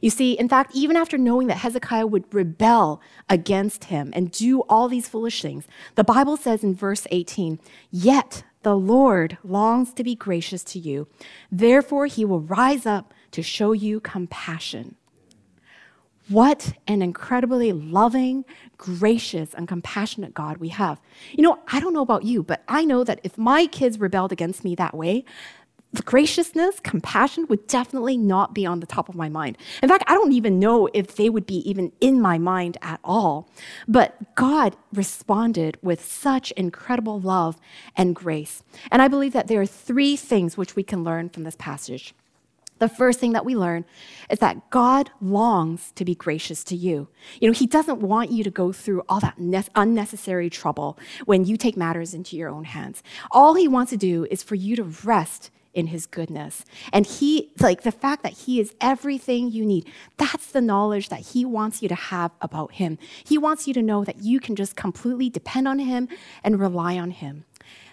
You see, in fact, even after knowing that Hezekiah would rebel against him and do all these foolish things, the Bible says in verse 18, Yet the Lord longs to be gracious to you. Therefore, he will rise up to show you compassion. What an incredibly loving, gracious, and compassionate God we have. You know, I don't know about you, but I know that if my kids rebelled against me that way, graciousness, compassion would definitely not be on the top of my mind. In fact, I don't even know if they would be even in my mind at all. But God responded with such incredible love and grace. And I believe that there are three things which we can learn from this passage. the first thing that we learn is that God longs to be gracious to you. You know, He doesn't want you to go through all that ne- unnecessary trouble when you take matters into your own hands. All He wants to do is for you to rest in His goodness. And He, like the fact that He is everything you need, that's the knowledge that He wants you to have about Him. He wants you to know that you can just completely depend on Him and rely on Him.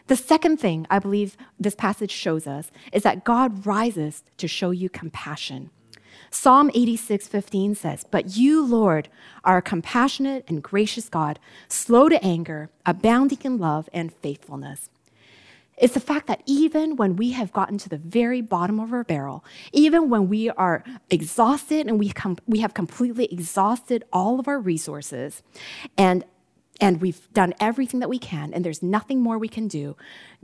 The second thing I believe this passage shows us is that God rises to show you compassion. Psalm 86:15 says, "But you, Lord, are a compassionate and gracious God, slow to anger, abounding in love and faithfulness." It's the fact that even when we have gotten to the very bottom of our barrel, even when we are exhausted and we, com- we have completely exhausted all of our resources, and and we've done everything that we can, and there's nothing more we can do.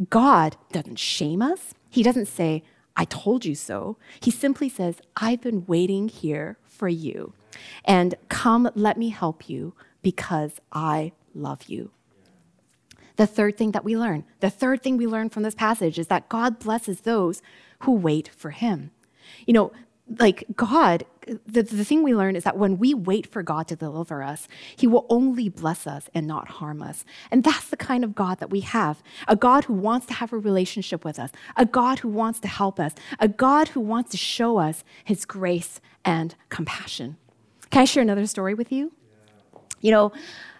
God doesn't shame us. He doesn't say, I told you so. He simply says, I've been waiting here for you. And come, let me help you because I love you. The third thing that we learn, the third thing we learn from this passage is that God blesses those who wait for him. You know, like God, the, the thing we learn is that when we wait for God to deliver us, He will only bless us and not harm us. And that's the kind of God that we have a God who wants to have a relationship with us, a God who wants to help us, a God who wants to show us His grace and compassion. Can I share another story with you? You know,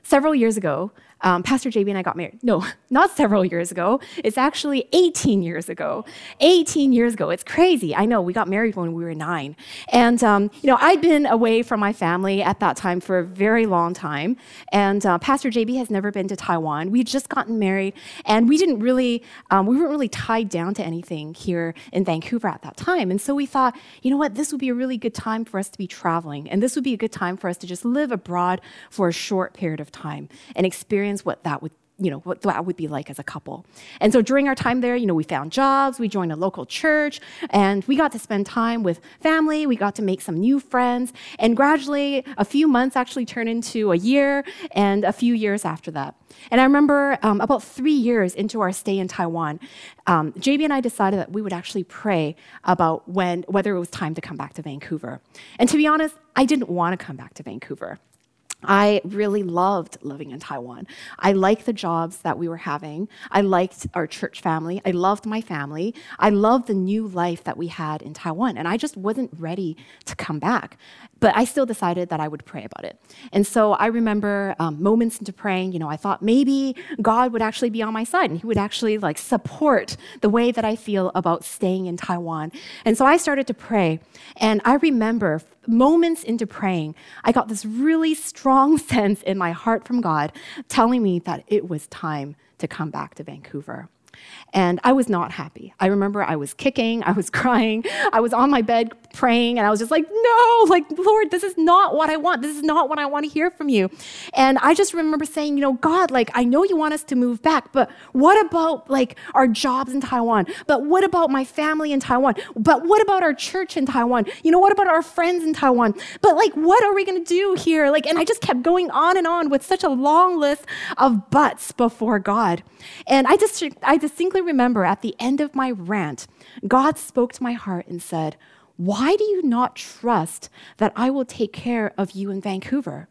several years ago, um, Pastor JB and I got married. No, not several years ago. It's actually 18 years ago. 18 years ago. It's crazy. I know. We got married when we were nine. And, um, you know, I'd been away from my family at that time for a very long time. And uh, Pastor JB has never been to Taiwan. We'd just gotten married, and we didn't really, um, we weren't really tied down to anything here in Vancouver at that time. And so we thought, you know what, this would be a really good time for us to be traveling. And this would be a good time for us to just live abroad for a short period of time and experience what that would you know what that would be like as a couple. And so during our time there you know we found jobs we joined a local church and we got to spend time with family we got to make some new friends and gradually a few months actually turned into a year and a few years after that. And i remember um, about three years into our stay in taiwan um, jb and i decided that we would actually pray about when whether it was time to come back to vancouver. And to be honest i didn't want to come back to vancouver I really loved living in Taiwan. I liked the jobs that we were having. I liked our church family. I loved my family. I loved the new life that we had in Taiwan. And I just wasn't ready to come back. But I still decided that I would pray about it. And so I remember um, moments into praying, you know, I thought maybe God would actually be on my side and he would actually like support the way that I feel about staying in Taiwan. And so I started to pray. And I remember moments into praying, I got this really strong sense in my heart from God telling me that it was time to come back to Vancouver. And I was not happy. I remember I was kicking, I was crying, I was on my bed praying, and I was just like, no, like, Lord, this is not what I want. This is not what I want to hear from you. And I just remember saying, you know, God, like, I know you want us to move back, but what about like our jobs in Taiwan? But what about my family in Taiwan? But what about our church in Taiwan? You know, what about our friends in Taiwan? But like, what are we going to do here? Like, and I just kept going on and on with such a long list of buts before God. And I just, I distinctly remember at the end of my rant, God spoke to my heart and said, why do you not trust that I will take care of you in Vancouver?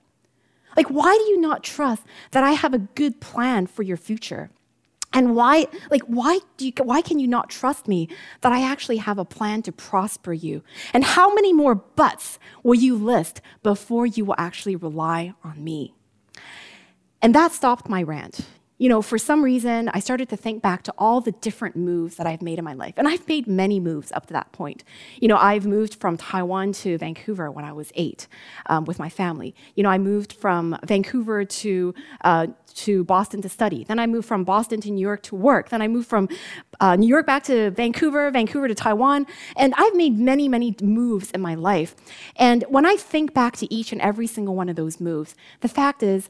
Like, why do you not trust that I have a good plan for your future? And why, like, why do you, why can you not trust me that I actually have a plan to prosper you? And how many more buts will you list before you will actually rely on me? And that stopped my rant you know, for some reason, I started to think back to all the different moves that I've made in my life. And I've made many moves up to that point. You know, I've moved from Taiwan to Vancouver when I was eight um, with my family. You know, I moved from Vancouver to, uh, to Boston to study. Then I moved from Boston to New York to work. Then I moved from uh, New York back to Vancouver, Vancouver to Taiwan. And I've made many, many moves in my life. And when I think back to each and every single one of those moves, the fact is,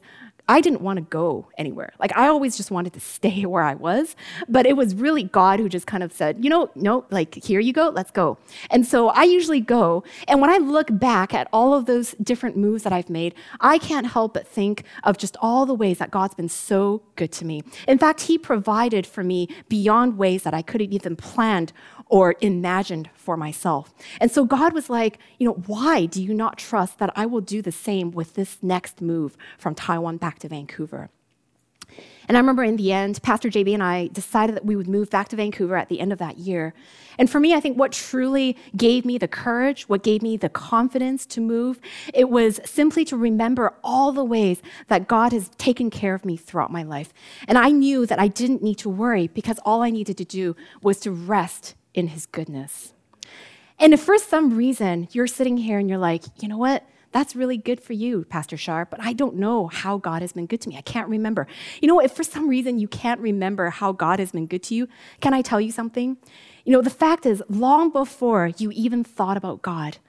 I didn't want to go anywhere. Like I always just wanted to stay where I was, but it was really God who just kind of said, you know, no, like here you go, let's go. And so I usually go, and when I look back at all of those different moves that I've made, I can't help but think of just all the ways that God's been so good to me. In fact, he provided for me beyond ways that I could have even planned or imagined for myself. And so God was like, you know, why do you not trust that I will do the same with this next move from Taiwan back to Vancouver? And I remember in the end, Pastor JB and I decided that we would move back to Vancouver at the end of that year. And for me, I think what truly gave me the courage, what gave me the confidence to move, it was simply to remember all the ways that God has taken care of me throughout my life. And I knew that I didn't need to worry because all I needed to do was to rest in his goodness. And if for some reason you're sitting here and you're like, you know what? That's really good for you, Pastor Sharp, but I don't know how God has been good to me. I can't remember. You know, if for some reason you can't remember how God has been good to you, can I tell you something? You know, the fact is, long before you even thought about God,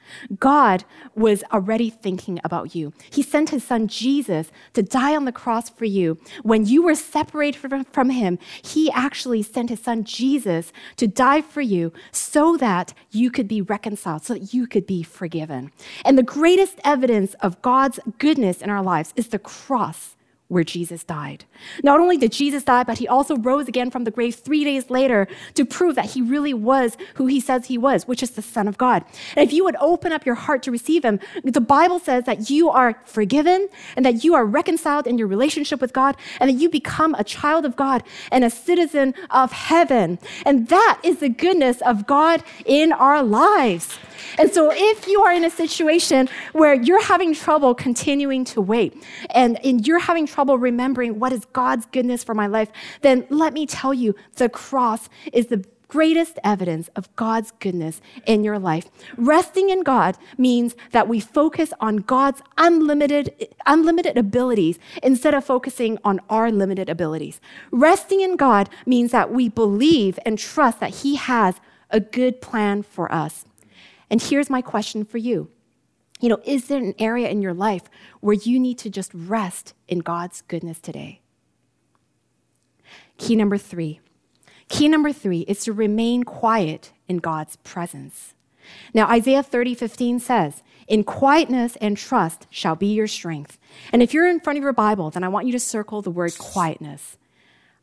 God was already thinking about you. He sent his son Jesus to die on the cross for you. When you were separated from him, he actually sent his son Jesus to die for you so that you could be reconciled, so that you could be forgiven. And the greatest evidence of God's goodness in our lives is the cross where Jesus died. Not only did Jesus die, but he also rose again from the grave three days later to prove that he really was who he says he was, which is the Son of God. And if you would open up your heart to receive him, the Bible says that you are forgiven and that you are reconciled in your relationship with God and that you become a child of God and a citizen of heaven. And that is the goodness of God in our lives. And so, if you are in a situation where you're having trouble continuing to wait and, and you're having trouble remembering what is God's goodness for my life, then let me tell you the cross is the greatest evidence of God's goodness in your life. Resting in God means that we focus on God's unlimited, unlimited abilities instead of focusing on our limited abilities. Resting in God means that we believe and trust that He has a good plan for us. And here's my question for you. You know, is there an area in your life where you need to just rest in God's goodness today? Key number three. Key number three is to remain quiet in God's presence. Now, Isaiah 30, 15 says, In quietness and trust shall be your strength. And if you're in front of your Bible, then I want you to circle the word quietness.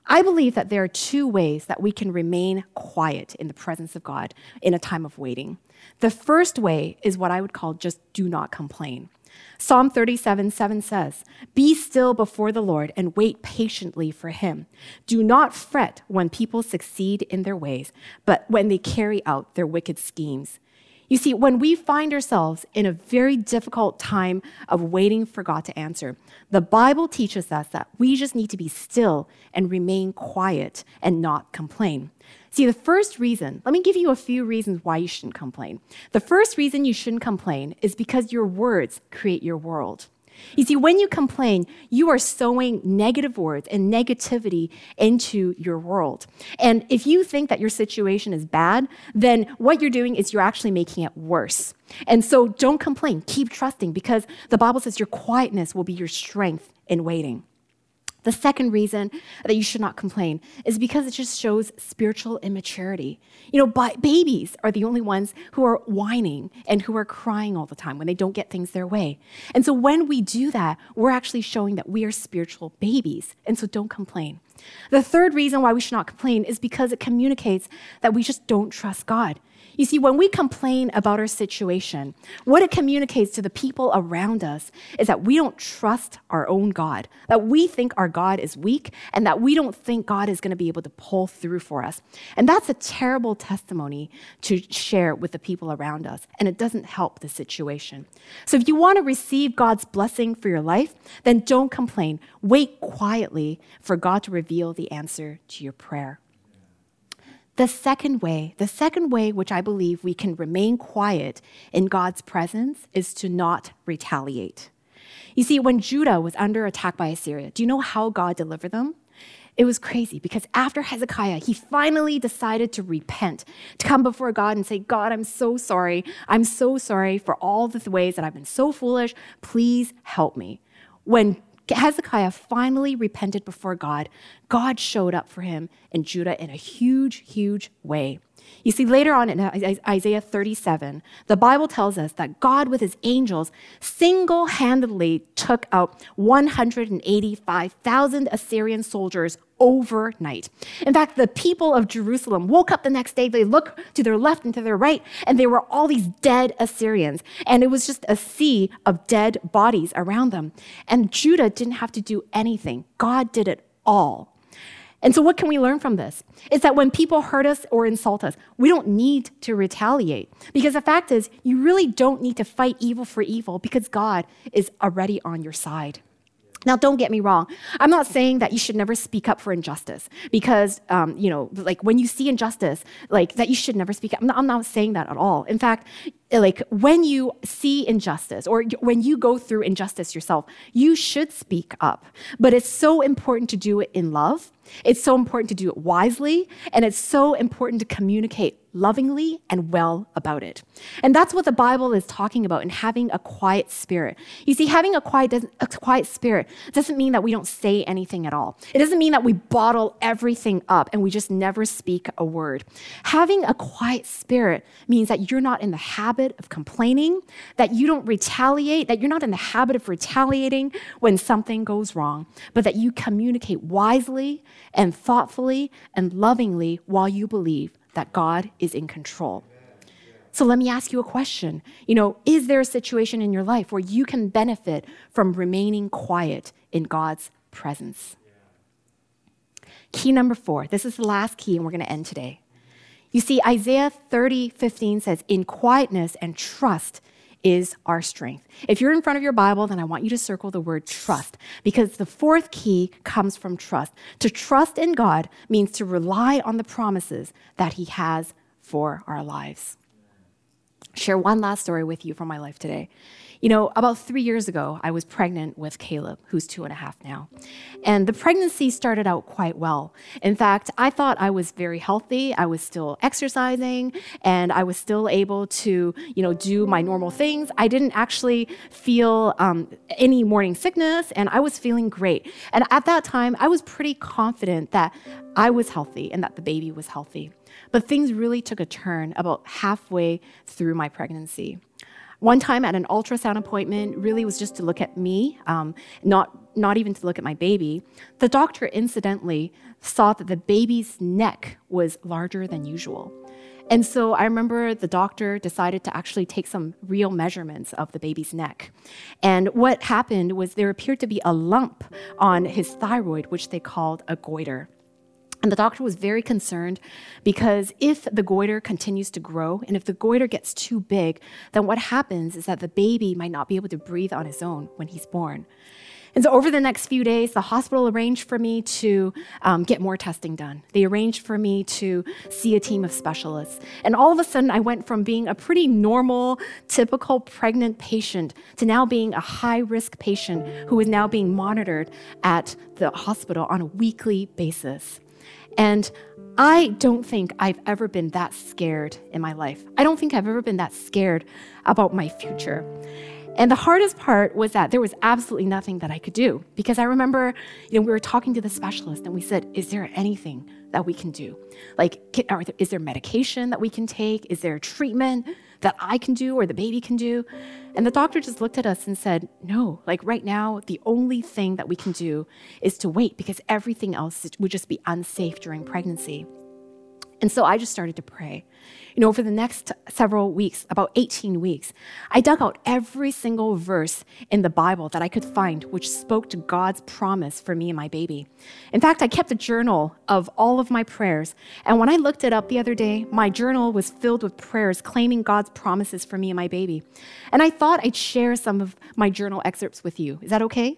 I believe that there are two ways that we can remain quiet in the presence of God in a time of waiting. The first way is what I would call just do not complain. Psalm 37 7 says, Be still before the Lord and wait patiently for him. Do not fret when people succeed in their ways, but when they carry out their wicked schemes. You see, when we find ourselves in a very difficult time of waiting for God to answer, the Bible teaches us that we just need to be still and remain quiet and not complain. See, the first reason, let me give you a few reasons why you shouldn't complain. The first reason you shouldn't complain is because your words create your world. You see, when you complain, you are sowing negative words and negativity into your world. And if you think that your situation is bad, then what you're doing is you're actually making it worse. And so don't complain, keep trusting because the Bible says your quietness will be your strength in waiting. The second reason that you should not complain is because it just shows spiritual immaturity. You know, babies are the only ones who are whining and who are crying all the time when they don't get things their way. And so when we do that, we're actually showing that we are spiritual babies. And so don't complain. The third reason why we should not complain is because it communicates that we just don't trust God. You see, when we complain about our situation, what it communicates to the people around us is that we don't trust our own God, that we think our God is weak, and that we don't think God is going to be able to pull through for us. And that's a terrible testimony to share with the people around us, and it doesn't help the situation. So if you want to receive God's blessing for your life, then don't complain. Wait quietly for God to reveal the answer to your prayer. The second way, the second way which I believe we can remain quiet in God's presence is to not retaliate. You see, when Judah was under attack by Assyria, do you know how God delivered them? It was crazy because after Hezekiah, he finally decided to repent, to come before God and say, God, I'm so sorry. I'm so sorry for all the ways that I've been so foolish. Please help me. When Hezekiah finally repented before God. God showed up for him in Judah in a huge, huge way. You see, later on in Isaiah 37, the Bible tells us that God, with his angels, single handedly took out 185,000 Assyrian soldiers overnight. In fact, the people of Jerusalem woke up the next day, they looked to their left and to their right, and there were all these dead Assyrians. And it was just a sea of dead bodies around them. And Judah didn't have to do anything, God did it all. And so, what can we learn from this? Is that when people hurt us or insult us, we don't need to retaliate. Because the fact is, you really don't need to fight evil for evil because God is already on your side. Now, don't get me wrong. I'm not saying that you should never speak up for injustice because, um, you know, like when you see injustice, like that you should never speak up. I'm not, I'm not saying that at all. In fact, Uh, like when you see injustice or when you go through injustice yourself, you should speak up. But it's so important to do it in love. It's so important to do it wisely. And it's so important to communicate lovingly and well about it. And that's what the Bible is talking about in having a quiet spirit. You see, having a quiet, a quiet spirit doesn't mean that we don't say anything at all. It doesn't mean that we bottle everything up and we just never speak a word. Having a quiet spirit means that you're not in the habit of complaining, that you don't retaliate, that you're not in the habit of retaliating when something goes wrong, but that you communicate wisely and thoughtfully and lovingly while you believe that God is in control. So let me ask you a question. You know, is there a situation in your life where you can benefit from remaining quiet in God's presence? Key number four. This is the last key, and we're going to end today. You see, Isaiah 30, 15 says, In quietness and trust is our strength. If you're in front of your Bible, then I want you to circle the word trust because the fourth key comes from trust. To trust in God means to rely on the promises that He has for our lives. Share one last story with you from my life today. You know, about three years ago, I was pregnant with Caleb, who's two and a half now. And the pregnancy started out quite well. In fact, I thought I was very healthy. I was still exercising and I was still able to, you know, do my normal things. I didn't actually feel um, any morning sickness and I was feeling great. And at that time, I was pretty confident that I was healthy and that the baby was healthy. But things really took a turn about halfway through my pregnancy. One time at an ultrasound appointment, really was just to look at me, um, not, not even to look at my baby. The doctor incidentally saw that the baby's neck was larger than usual. And so I remember the doctor decided to actually take some real measurements of the baby's neck. And what happened was there appeared to be a lump on his thyroid, which they called a goiter. And the doctor was very concerned because if the goiter continues to grow and if the goiter gets too big, then what happens is that the baby might not be able to breathe on his own when he's born. And so, over the next few days, the hospital arranged for me to um, get more testing done. They arranged for me to see a team of specialists. And all of a sudden, I went from being a pretty normal, typical pregnant patient to now being a high risk patient who is now being monitored at the hospital on a weekly basis. And I don't think I've ever been that scared in my life. I don't think I've ever been that scared about my future. And the hardest part was that there was absolutely nothing that I could do because I remember, you know, we were talking to the specialist and we said, "Is there anything that we can do? Like, is there medication that we can take? Is there treatment that I can do or the baby can do?" And the doctor just looked at us and said, "No, like right now, the only thing that we can do is to wait because everything else would just be unsafe during pregnancy." And so I just started to pray. You know, over the next several weeks, about 18 weeks, I dug out every single verse in the Bible that I could find which spoke to God's promise for me and my baby. In fact, I kept a journal of all of my prayers. And when I looked it up the other day, my journal was filled with prayers claiming God's promises for me and my baby. And I thought I'd share some of my journal excerpts with you. Is that okay?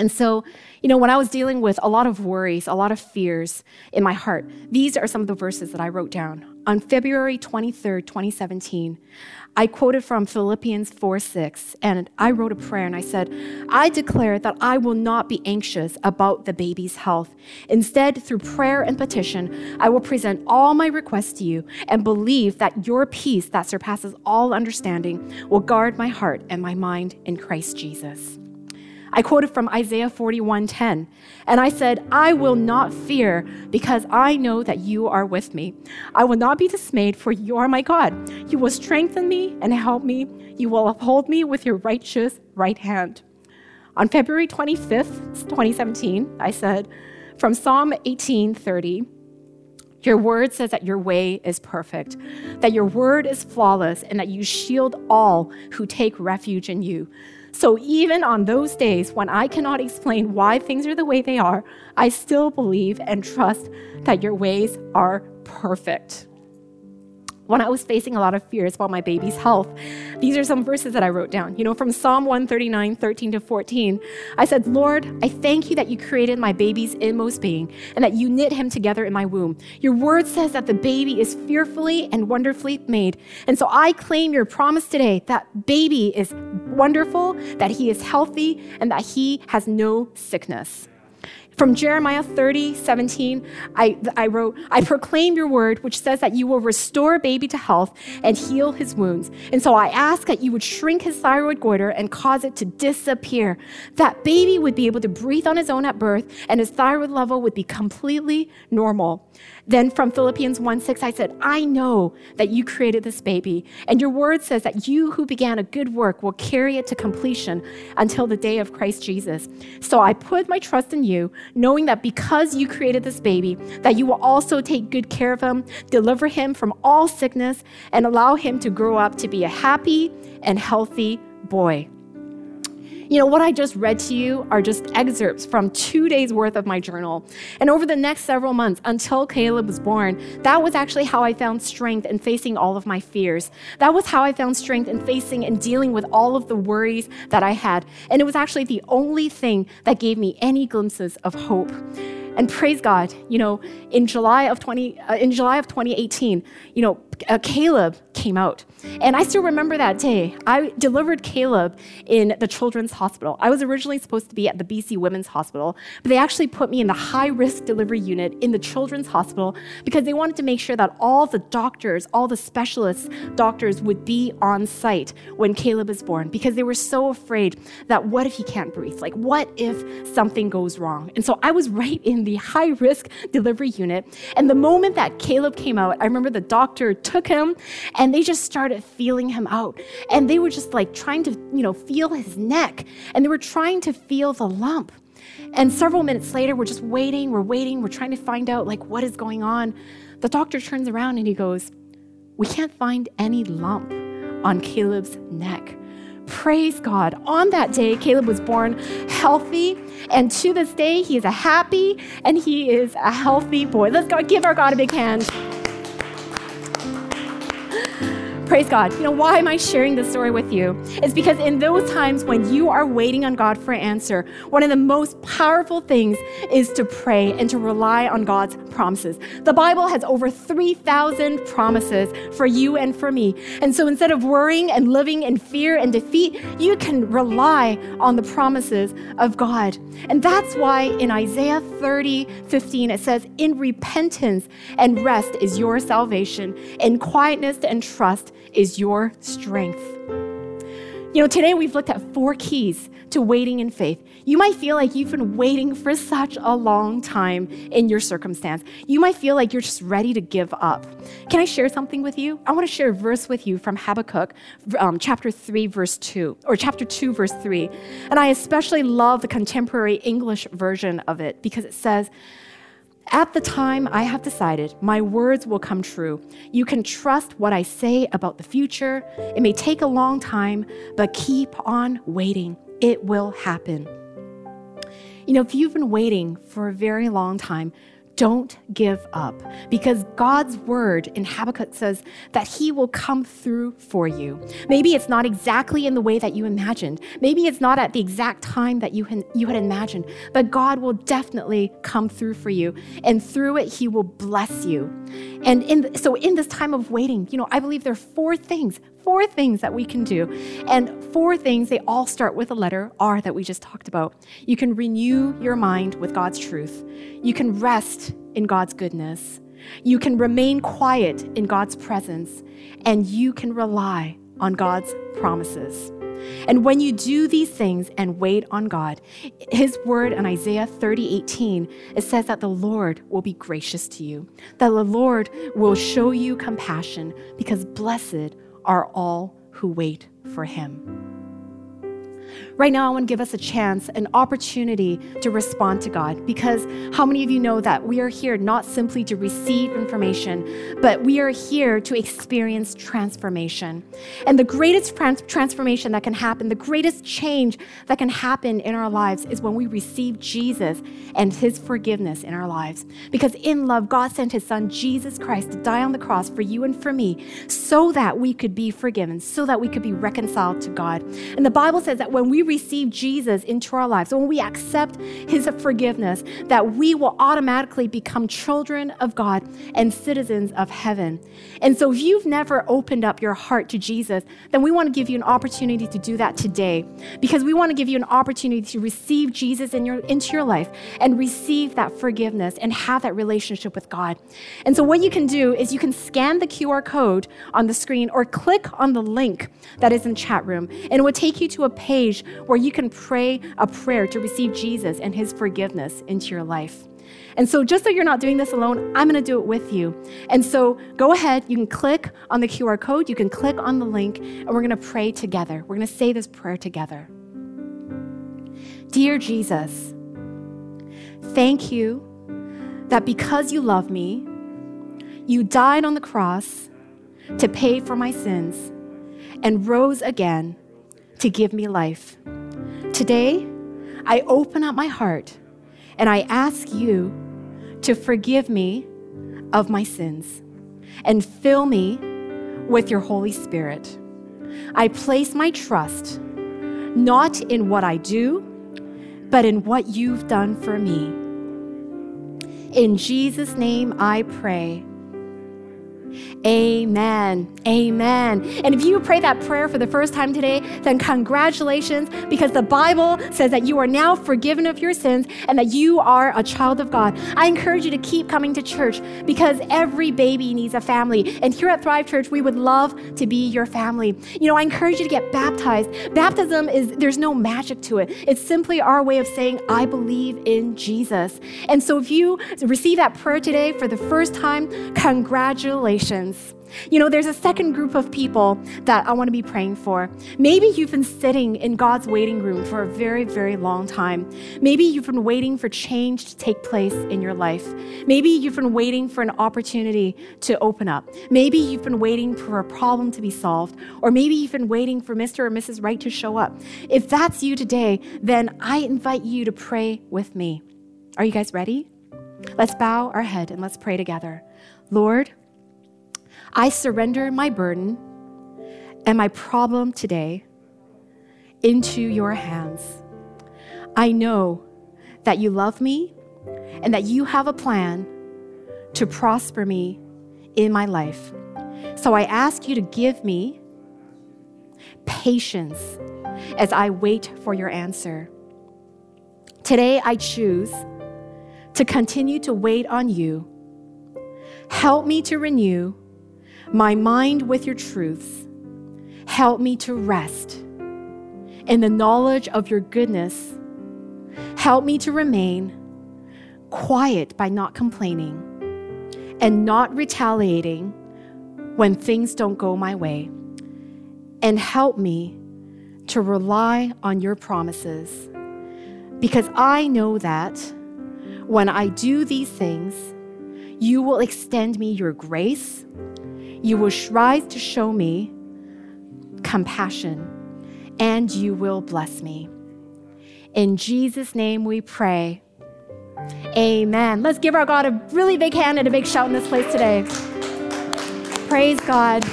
And so, you know, when I was dealing with a lot of worries, a lot of fears in my heart, these are some of the verses that I wrote down. On February 23rd, 2017, I quoted from Philippians 4 6, and I wrote a prayer and I said, I declare that I will not be anxious about the baby's health. Instead, through prayer and petition, I will present all my requests to you and believe that your peace that surpasses all understanding will guard my heart and my mind in Christ Jesus. I quoted from Isaiah 41:10, and I said, "I will not fear because I know that you are with me. I will not be dismayed for you are my God. You will strengthen me and help me. You will uphold me with your righteous right hand." On February 25th, 2017, I said from Psalm 18:30, your word says that your way is perfect, that your word is flawless, and that you shield all who take refuge in you. So even on those days when I cannot explain why things are the way they are, I still believe and trust that your ways are perfect. When I was facing a lot of fears about my baby's health, these are some verses that I wrote down. You know, from Psalm 139, 13 to 14, I said, Lord, I thank you that you created my baby's inmost being and that you knit him together in my womb. Your word says that the baby is fearfully and wonderfully made. And so I claim your promise today that baby is wonderful, that he is healthy, and that he has no sickness. From Jeremiah 30, 17, I, I wrote, I proclaim your word, which says that you will restore baby to health and heal his wounds. And so I ask that you would shrink his thyroid goiter and cause it to disappear. That baby would be able to breathe on his own at birth and his thyroid level would be completely normal. Then from Philippians 1 6, I said, I know that you created this baby, and your word says that you who began a good work will carry it to completion until the day of Christ Jesus. So I put my trust in you, knowing that because you created this baby, that you will also take good care of him, deliver him from all sickness, and allow him to grow up to be a happy and healthy boy. You know, what I just read to you are just excerpts from two days worth of my journal. And over the next several months, until Caleb was born, that was actually how I found strength in facing all of my fears. That was how I found strength in facing and dealing with all of the worries that I had. And it was actually the only thing that gave me any glimpses of hope. And praise God, you know, in July of 20 uh, in July of 2018, you know, uh, Caleb came out. And I still remember that day. I delivered Caleb in the children's hospital. I was originally supposed to be at the BC Women's Hospital, but they actually put me in the high risk delivery unit in the children's hospital because they wanted to make sure that all the doctors, all the specialist doctors would be on site when Caleb is born because they were so afraid that what if he can't breathe? Like, what if something goes wrong? And so I was right in the high risk delivery unit. And the moment that Caleb came out, I remember the doctor took him and they just started feeling him out. And they were just like trying to, you know, feel his neck and they were trying to feel the lump. And several minutes later, we're just waiting, we're waiting, we're trying to find out like what is going on. The doctor turns around and he goes, We can't find any lump on Caleb's neck. Praise God. On that day, Caleb was born healthy, and to this day, he is a happy and he is a healthy boy. Let's go give our God a big hand. Praise God. You know, why am I sharing this story with you? It's because in those times when you are waiting on God for an answer, one of the most powerful things is to pray and to rely on God's promises. The Bible has over 3,000 promises for you and for me. And so instead of worrying and living in fear and defeat, you can rely on the promises of God. And that's why in Isaiah 30, 15, it says, In repentance and rest is your salvation, in quietness and trust is your strength. You know, today we've looked at four keys to waiting in faith. You might feel like you've been waiting for such a long time in your circumstance. You might feel like you're just ready to give up. Can I share something with you? I want to share a verse with you from Habakkuk, um, chapter 3, verse 2, or chapter 2, verse 3. And I especially love the contemporary English version of it because it says, at the time I have decided, my words will come true. You can trust what I say about the future. It may take a long time, but keep on waiting. It will happen. You know, if you've been waiting for a very long time, don't give up because God's word in Habakkuk says that he will come through for you. Maybe it's not exactly in the way that you imagined. Maybe it's not at the exact time that you had, you had imagined, but God will definitely come through for you. And through it, he will bless you. And in, so in this time of waiting, you know, I believe there are four things, four things that we can do. And four things, they all start with the letter R that we just talked about. You can renew your mind with God's truth. You can rest in God's goodness. You can remain quiet in God's presence. And you can rely on God's promises. And when you do these things and wait on God, his word in Isaiah 30, 18, it says that the Lord will be gracious to you, that the Lord will show you compassion, because blessed are all who wait for him. Right now, I want to give us a chance, an opportunity to respond to God because how many of you know that we are here not simply to receive information, but we are here to experience transformation. And the greatest trans- transformation that can happen, the greatest change that can happen in our lives is when we receive Jesus and his forgiveness in our lives. Because in love, God sent his son, Jesus Christ, to die on the cross for you and for me so that we could be forgiven, so that we could be reconciled to God. And the Bible says that when we receive Jesus into our lives, when we accept his forgiveness, that we will automatically become children of God and citizens of heaven. And so if you've never opened up your heart to Jesus, then we want to give you an opportunity to do that today because we want to give you an opportunity to receive Jesus in your, into your life and receive that forgiveness and have that relationship with God. And so what you can do is you can scan the QR code on the screen or click on the link that is in chat room and it will take you to a page where you can pray a prayer to receive Jesus and his forgiveness into your life. And so, just so you're not doing this alone, I'm going to do it with you. And so, go ahead, you can click on the QR code, you can click on the link, and we're going to pray together. We're going to say this prayer together. Dear Jesus, thank you that because you love me, you died on the cross to pay for my sins and rose again to give me life. Today, I open up my heart and I ask you to forgive me of my sins and fill me with your Holy Spirit. I place my trust not in what I do, but in what you've done for me. In Jesus' name I pray. Amen. Amen. And if you pray that prayer for the first time today, then congratulations because the Bible says that you are now forgiven of your sins and that you are a child of God. I encourage you to keep coming to church because every baby needs a family. And here at Thrive Church, we would love to be your family. You know, I encourage you to get baptized. Baptism is, there's no magic to it. It's simply our way of saying, I believe in Jesus. And so if you receive that prayer today for the first time, congratulations. You know, there's a second group of people that I want to be praying for. Maybe you've been sitting in God's waiting room for a very, very long time. Maybe you've been waiting for change to take place in your life. Maybe you've been waiting for an opportunity to open up. Maybe you've been waiting for a problem to be solved. Or maybe you've been waiting for Mr. or Mrs. Right to show up. If that's you today, then I invite you to pray with me. Are you guys ready? Let's bow our head and let's pray together. Lord, I surrender my burden and my problem today into your hands. I know that you love me and that you have a plan to prosper me in my life. So I ask you to give me patience as I wait for your answer. Today I choose to continue to wait on you. Help me to renew my mind with your truths. Help me to rest in the knowledge of your goodness. Help me to remain quiet by not complaining and not retaliating when things don't go my way. And help me to rely on your promises. Because I know that when I do these things, you will extend me your grace you will rise to show me compassion, and you will bless me. In Jesus' name we pray. Amen. Let's give our God a really big hand and a big shout in this place today. Praise God.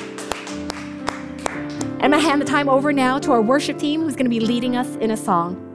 I'm going to hand the time over now to our worship team who's going to be leading us in a song.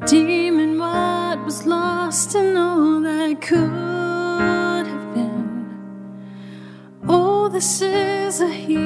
redeeming what was lost and all that could have been. Oh, this is a healing.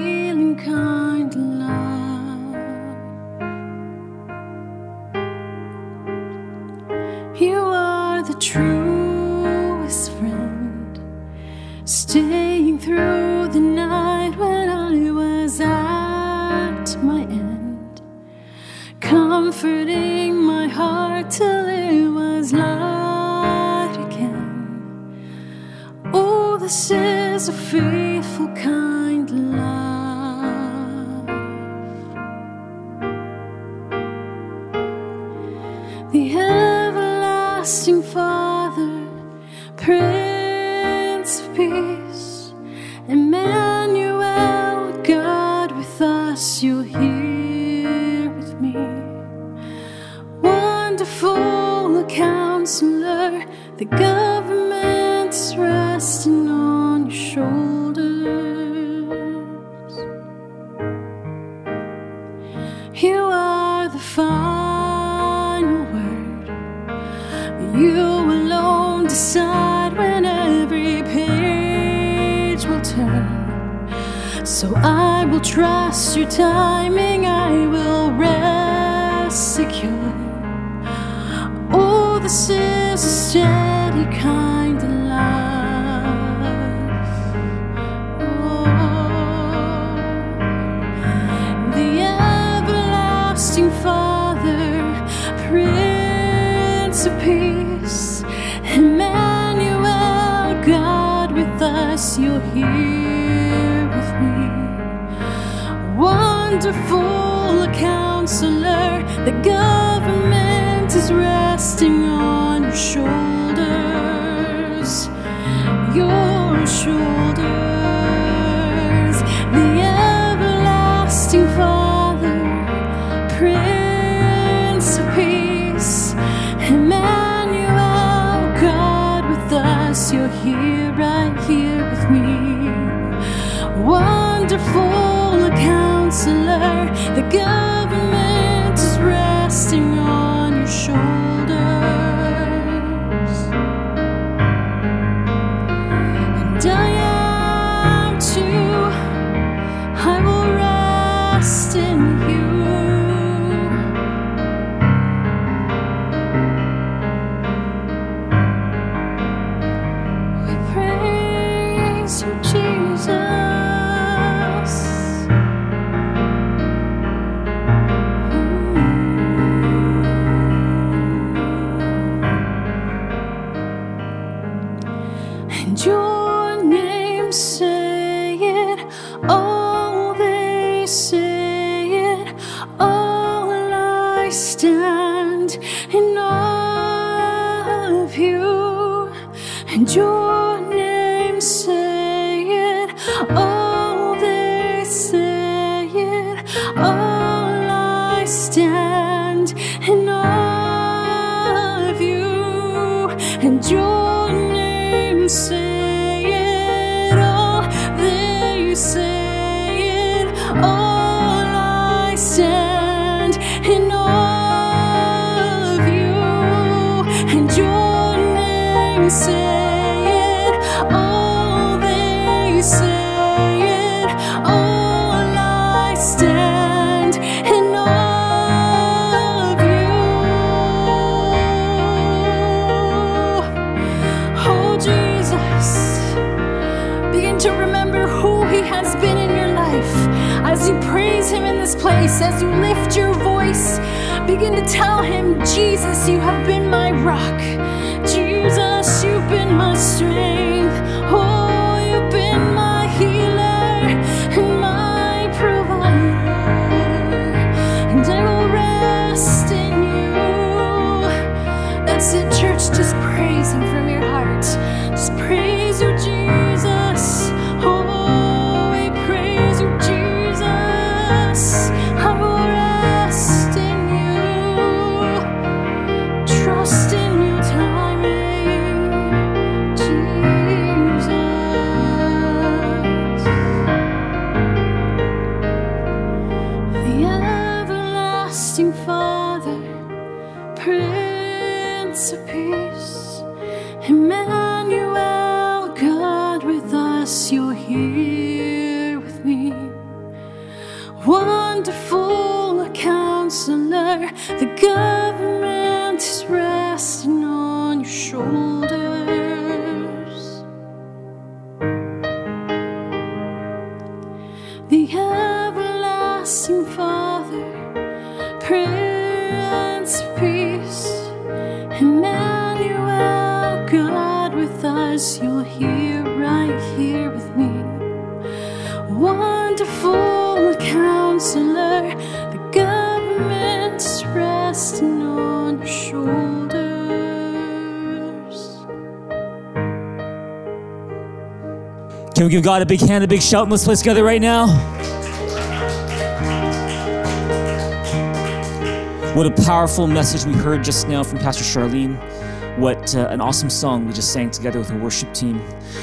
We give God a big hand, a big shout, and let's play together right now? What a powerful message we heard just now from Pastor Sharleen. What uh, an awesome song we just sang together with the worship team.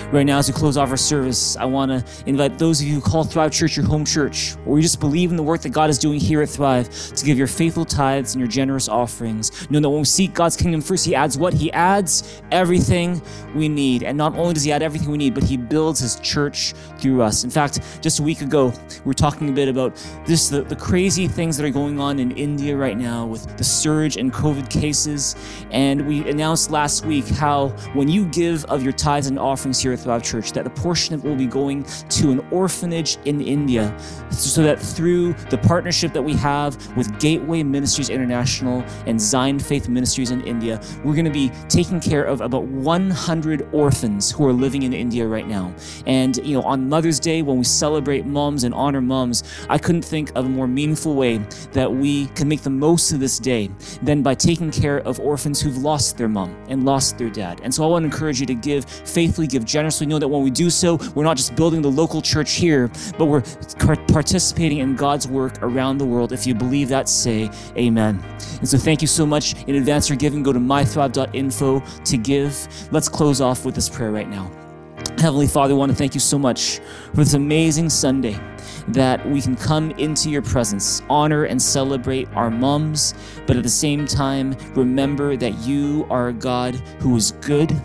Right now, as we close off our service, I want to invite those of you who call Thrive Church your home church, or you just believe in the work that God is doing here at Thrive, to give your faithful tithes and your generous offerings. Know that when we seek God's kingdom first, He adds what? He adds everything we need. And not only does He add everything we need, but He builds His church through us. In fact, just a week ago, we were talking a bit about this the, the crazy things that are going on in India right now with the surge in COVID cases. And we announced last week how when you give of your tithes and offerings here Thrive Church, that a portion of it will be going to an orphanage in India, so that through the partnership that we have with Gateway Ministries International and Zion Faith Ministries in India, we're going to be taking care of about 100 orphans who are living in India right now. And you know, on Mother's Day, when we celebrate moms and honor moms, I couldn't think of a more meaningful way that we can make the most of this day than by taking care of orphans who've lost their mom and lost their dad. And so I want to encourage you to give faithfully, give generously. So we know that when we do so, we're not just building the local church here, but we're participating in God's work around the world. If you believe that, say amen. And so thank you so much in advance for giving. Go to mythrive.info to give. Let's close off with this prayer right now. Heavenly Father, I want to thank you so much for this amazing Sunday that we can come into your presence, honor and celebrate our moms, but at the same time, remember that you are a God who is good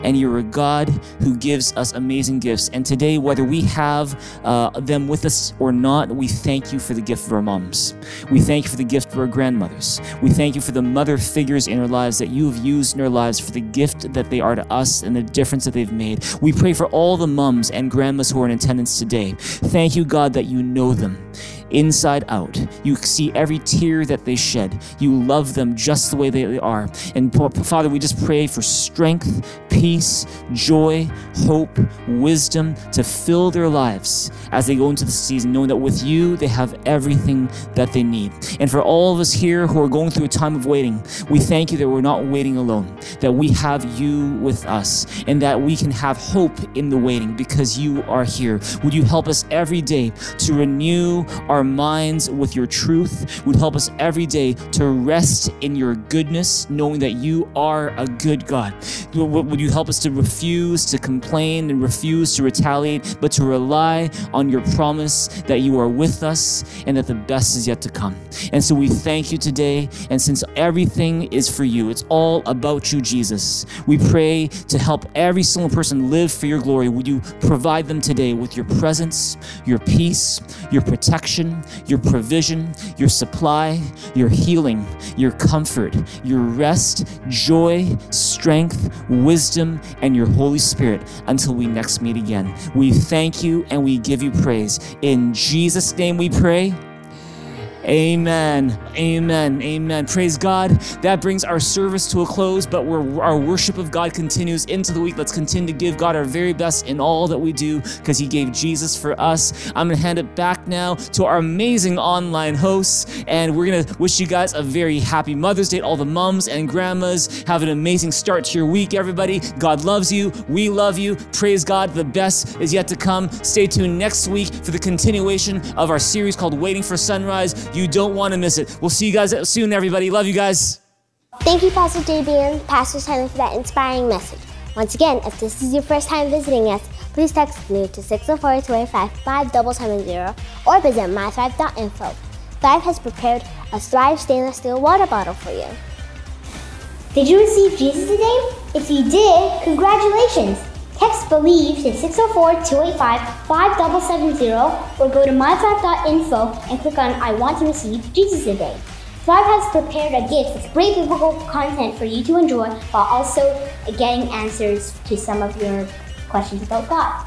and you're a God who gives us amazing gifts. And today, whether we have uh, them with us or not, we thank you for the gift of our moms. We thank you for the gift of our grandmothers. We thank you for the mother figures in our lives that you have used in our lives for the gift that they are to us and the difference that they've made. We pray for all the mums and grandmas who are in attendance today. Thank you, God, that you know them inside out. You see every tear that they shed. You love them just the way they are. And Father, we just pray for strength, peace, joy, hope, wisdom to fill their lives as they go into the season, knowing that with you they have everything that they need. And for all of us here who are going through a time of waiting, we thank you that we're not waiting alone, that we have you with us, and that we can have hope in the waiting because you are here. Would you help us every day to renew our minds with your truth? Would help us every day to rest in your goodness, knowing that you are a good God. Would you help us to refuse to complain and refuse to retaliate, but to rely on your promise that you are with us and that the best is yet to come? And so we thank you today. And since everything is for you, it's all about you, Jesus, we pray to help every single person live for your glory. Would you provide them today with your presence, your peace, your protection? Your provision, your supply, your healing, your comfort, your rest, joy, strength, wisdom, and your Holy Spirit until we next meet again. We thank you and we give you praise. In Jesus' name we pray. Amen. Amen. Amen. Praise God. That brings our service to a close, but our worship of God continues into the week. Let's continue to give God our very best in all that we do because He gave Jesus for us. I'm going to hand it back now to our amazing online hosts, and we're going to wish you guys a very happy Mother's Day. All the moms and grandmas have an amazing start to your week, everybody. God loves you. We love you. Praise God. The best is yet to come. Stay tuned next week for the continuation of our series called Waiting for Sunrise. You don't want to miss it. We'll see you guys soon, everybody. Love you guys. Thank you, Pastor JB and Pastor Simon, for that inspiring message. Once again, if this is your first time visiting us, please text NEW to 604-255-5770 or visit mythrive.info. Thrive has prepared a Thrive stainless steel water bottle for you. Did you receive Jesus today? If you did, congratulations! Text BELIEVE to 604-285-5770 or go to mythrive.info and click on I want to receive Jesus today. Thrive has prepared a gift with great biblical content for you to enjoy while also getting answers to some of your questions about God.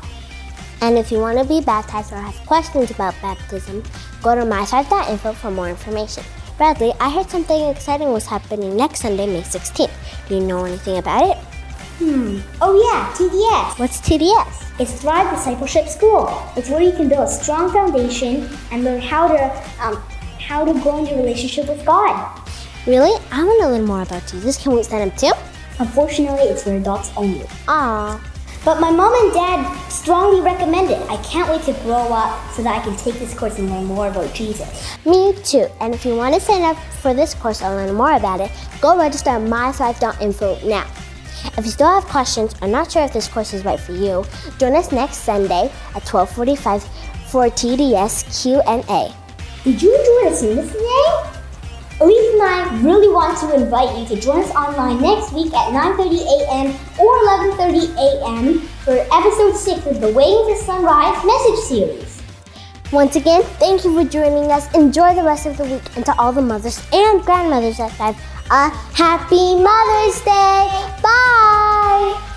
And if you want to be baptized or have questions about baptism, go to mythrive.info for more information. Bradley, I heard something exciting was happening next Sunday, May 16th. Do you know anything about it? Hmm. Oh yeah, TDS. What's TDS? It's Thrive Discipleship School. It's where you can build a strong foundation and learn how to um, how to grow in your relationship with God. Really? I want to learn more about Jesus. Can we sign up too? Unfortunately, it's for adults only. Ah. But my mom and dad strongly recommend it. I can't wait to grow up so that I can take this course and learn more about Jesus. Me too. And if you want to sign up for this course and learn more about it, go register at mythrive.info now. If you still have questions or not sure if this course is right for you, join us next Sunday at 12:45 for TDS Q&A. Did you enjoy the service today? Elise and I really want to invite you to join us online next week at 9.30 a.m. or 11.30 a.m. for episode 6 of the Waiting for Sunrise message series. Once again, thank you for joining us. Enjoy the rest of the week. And to all the mothers and grandmothers that have a happy Mother's Day. Bye.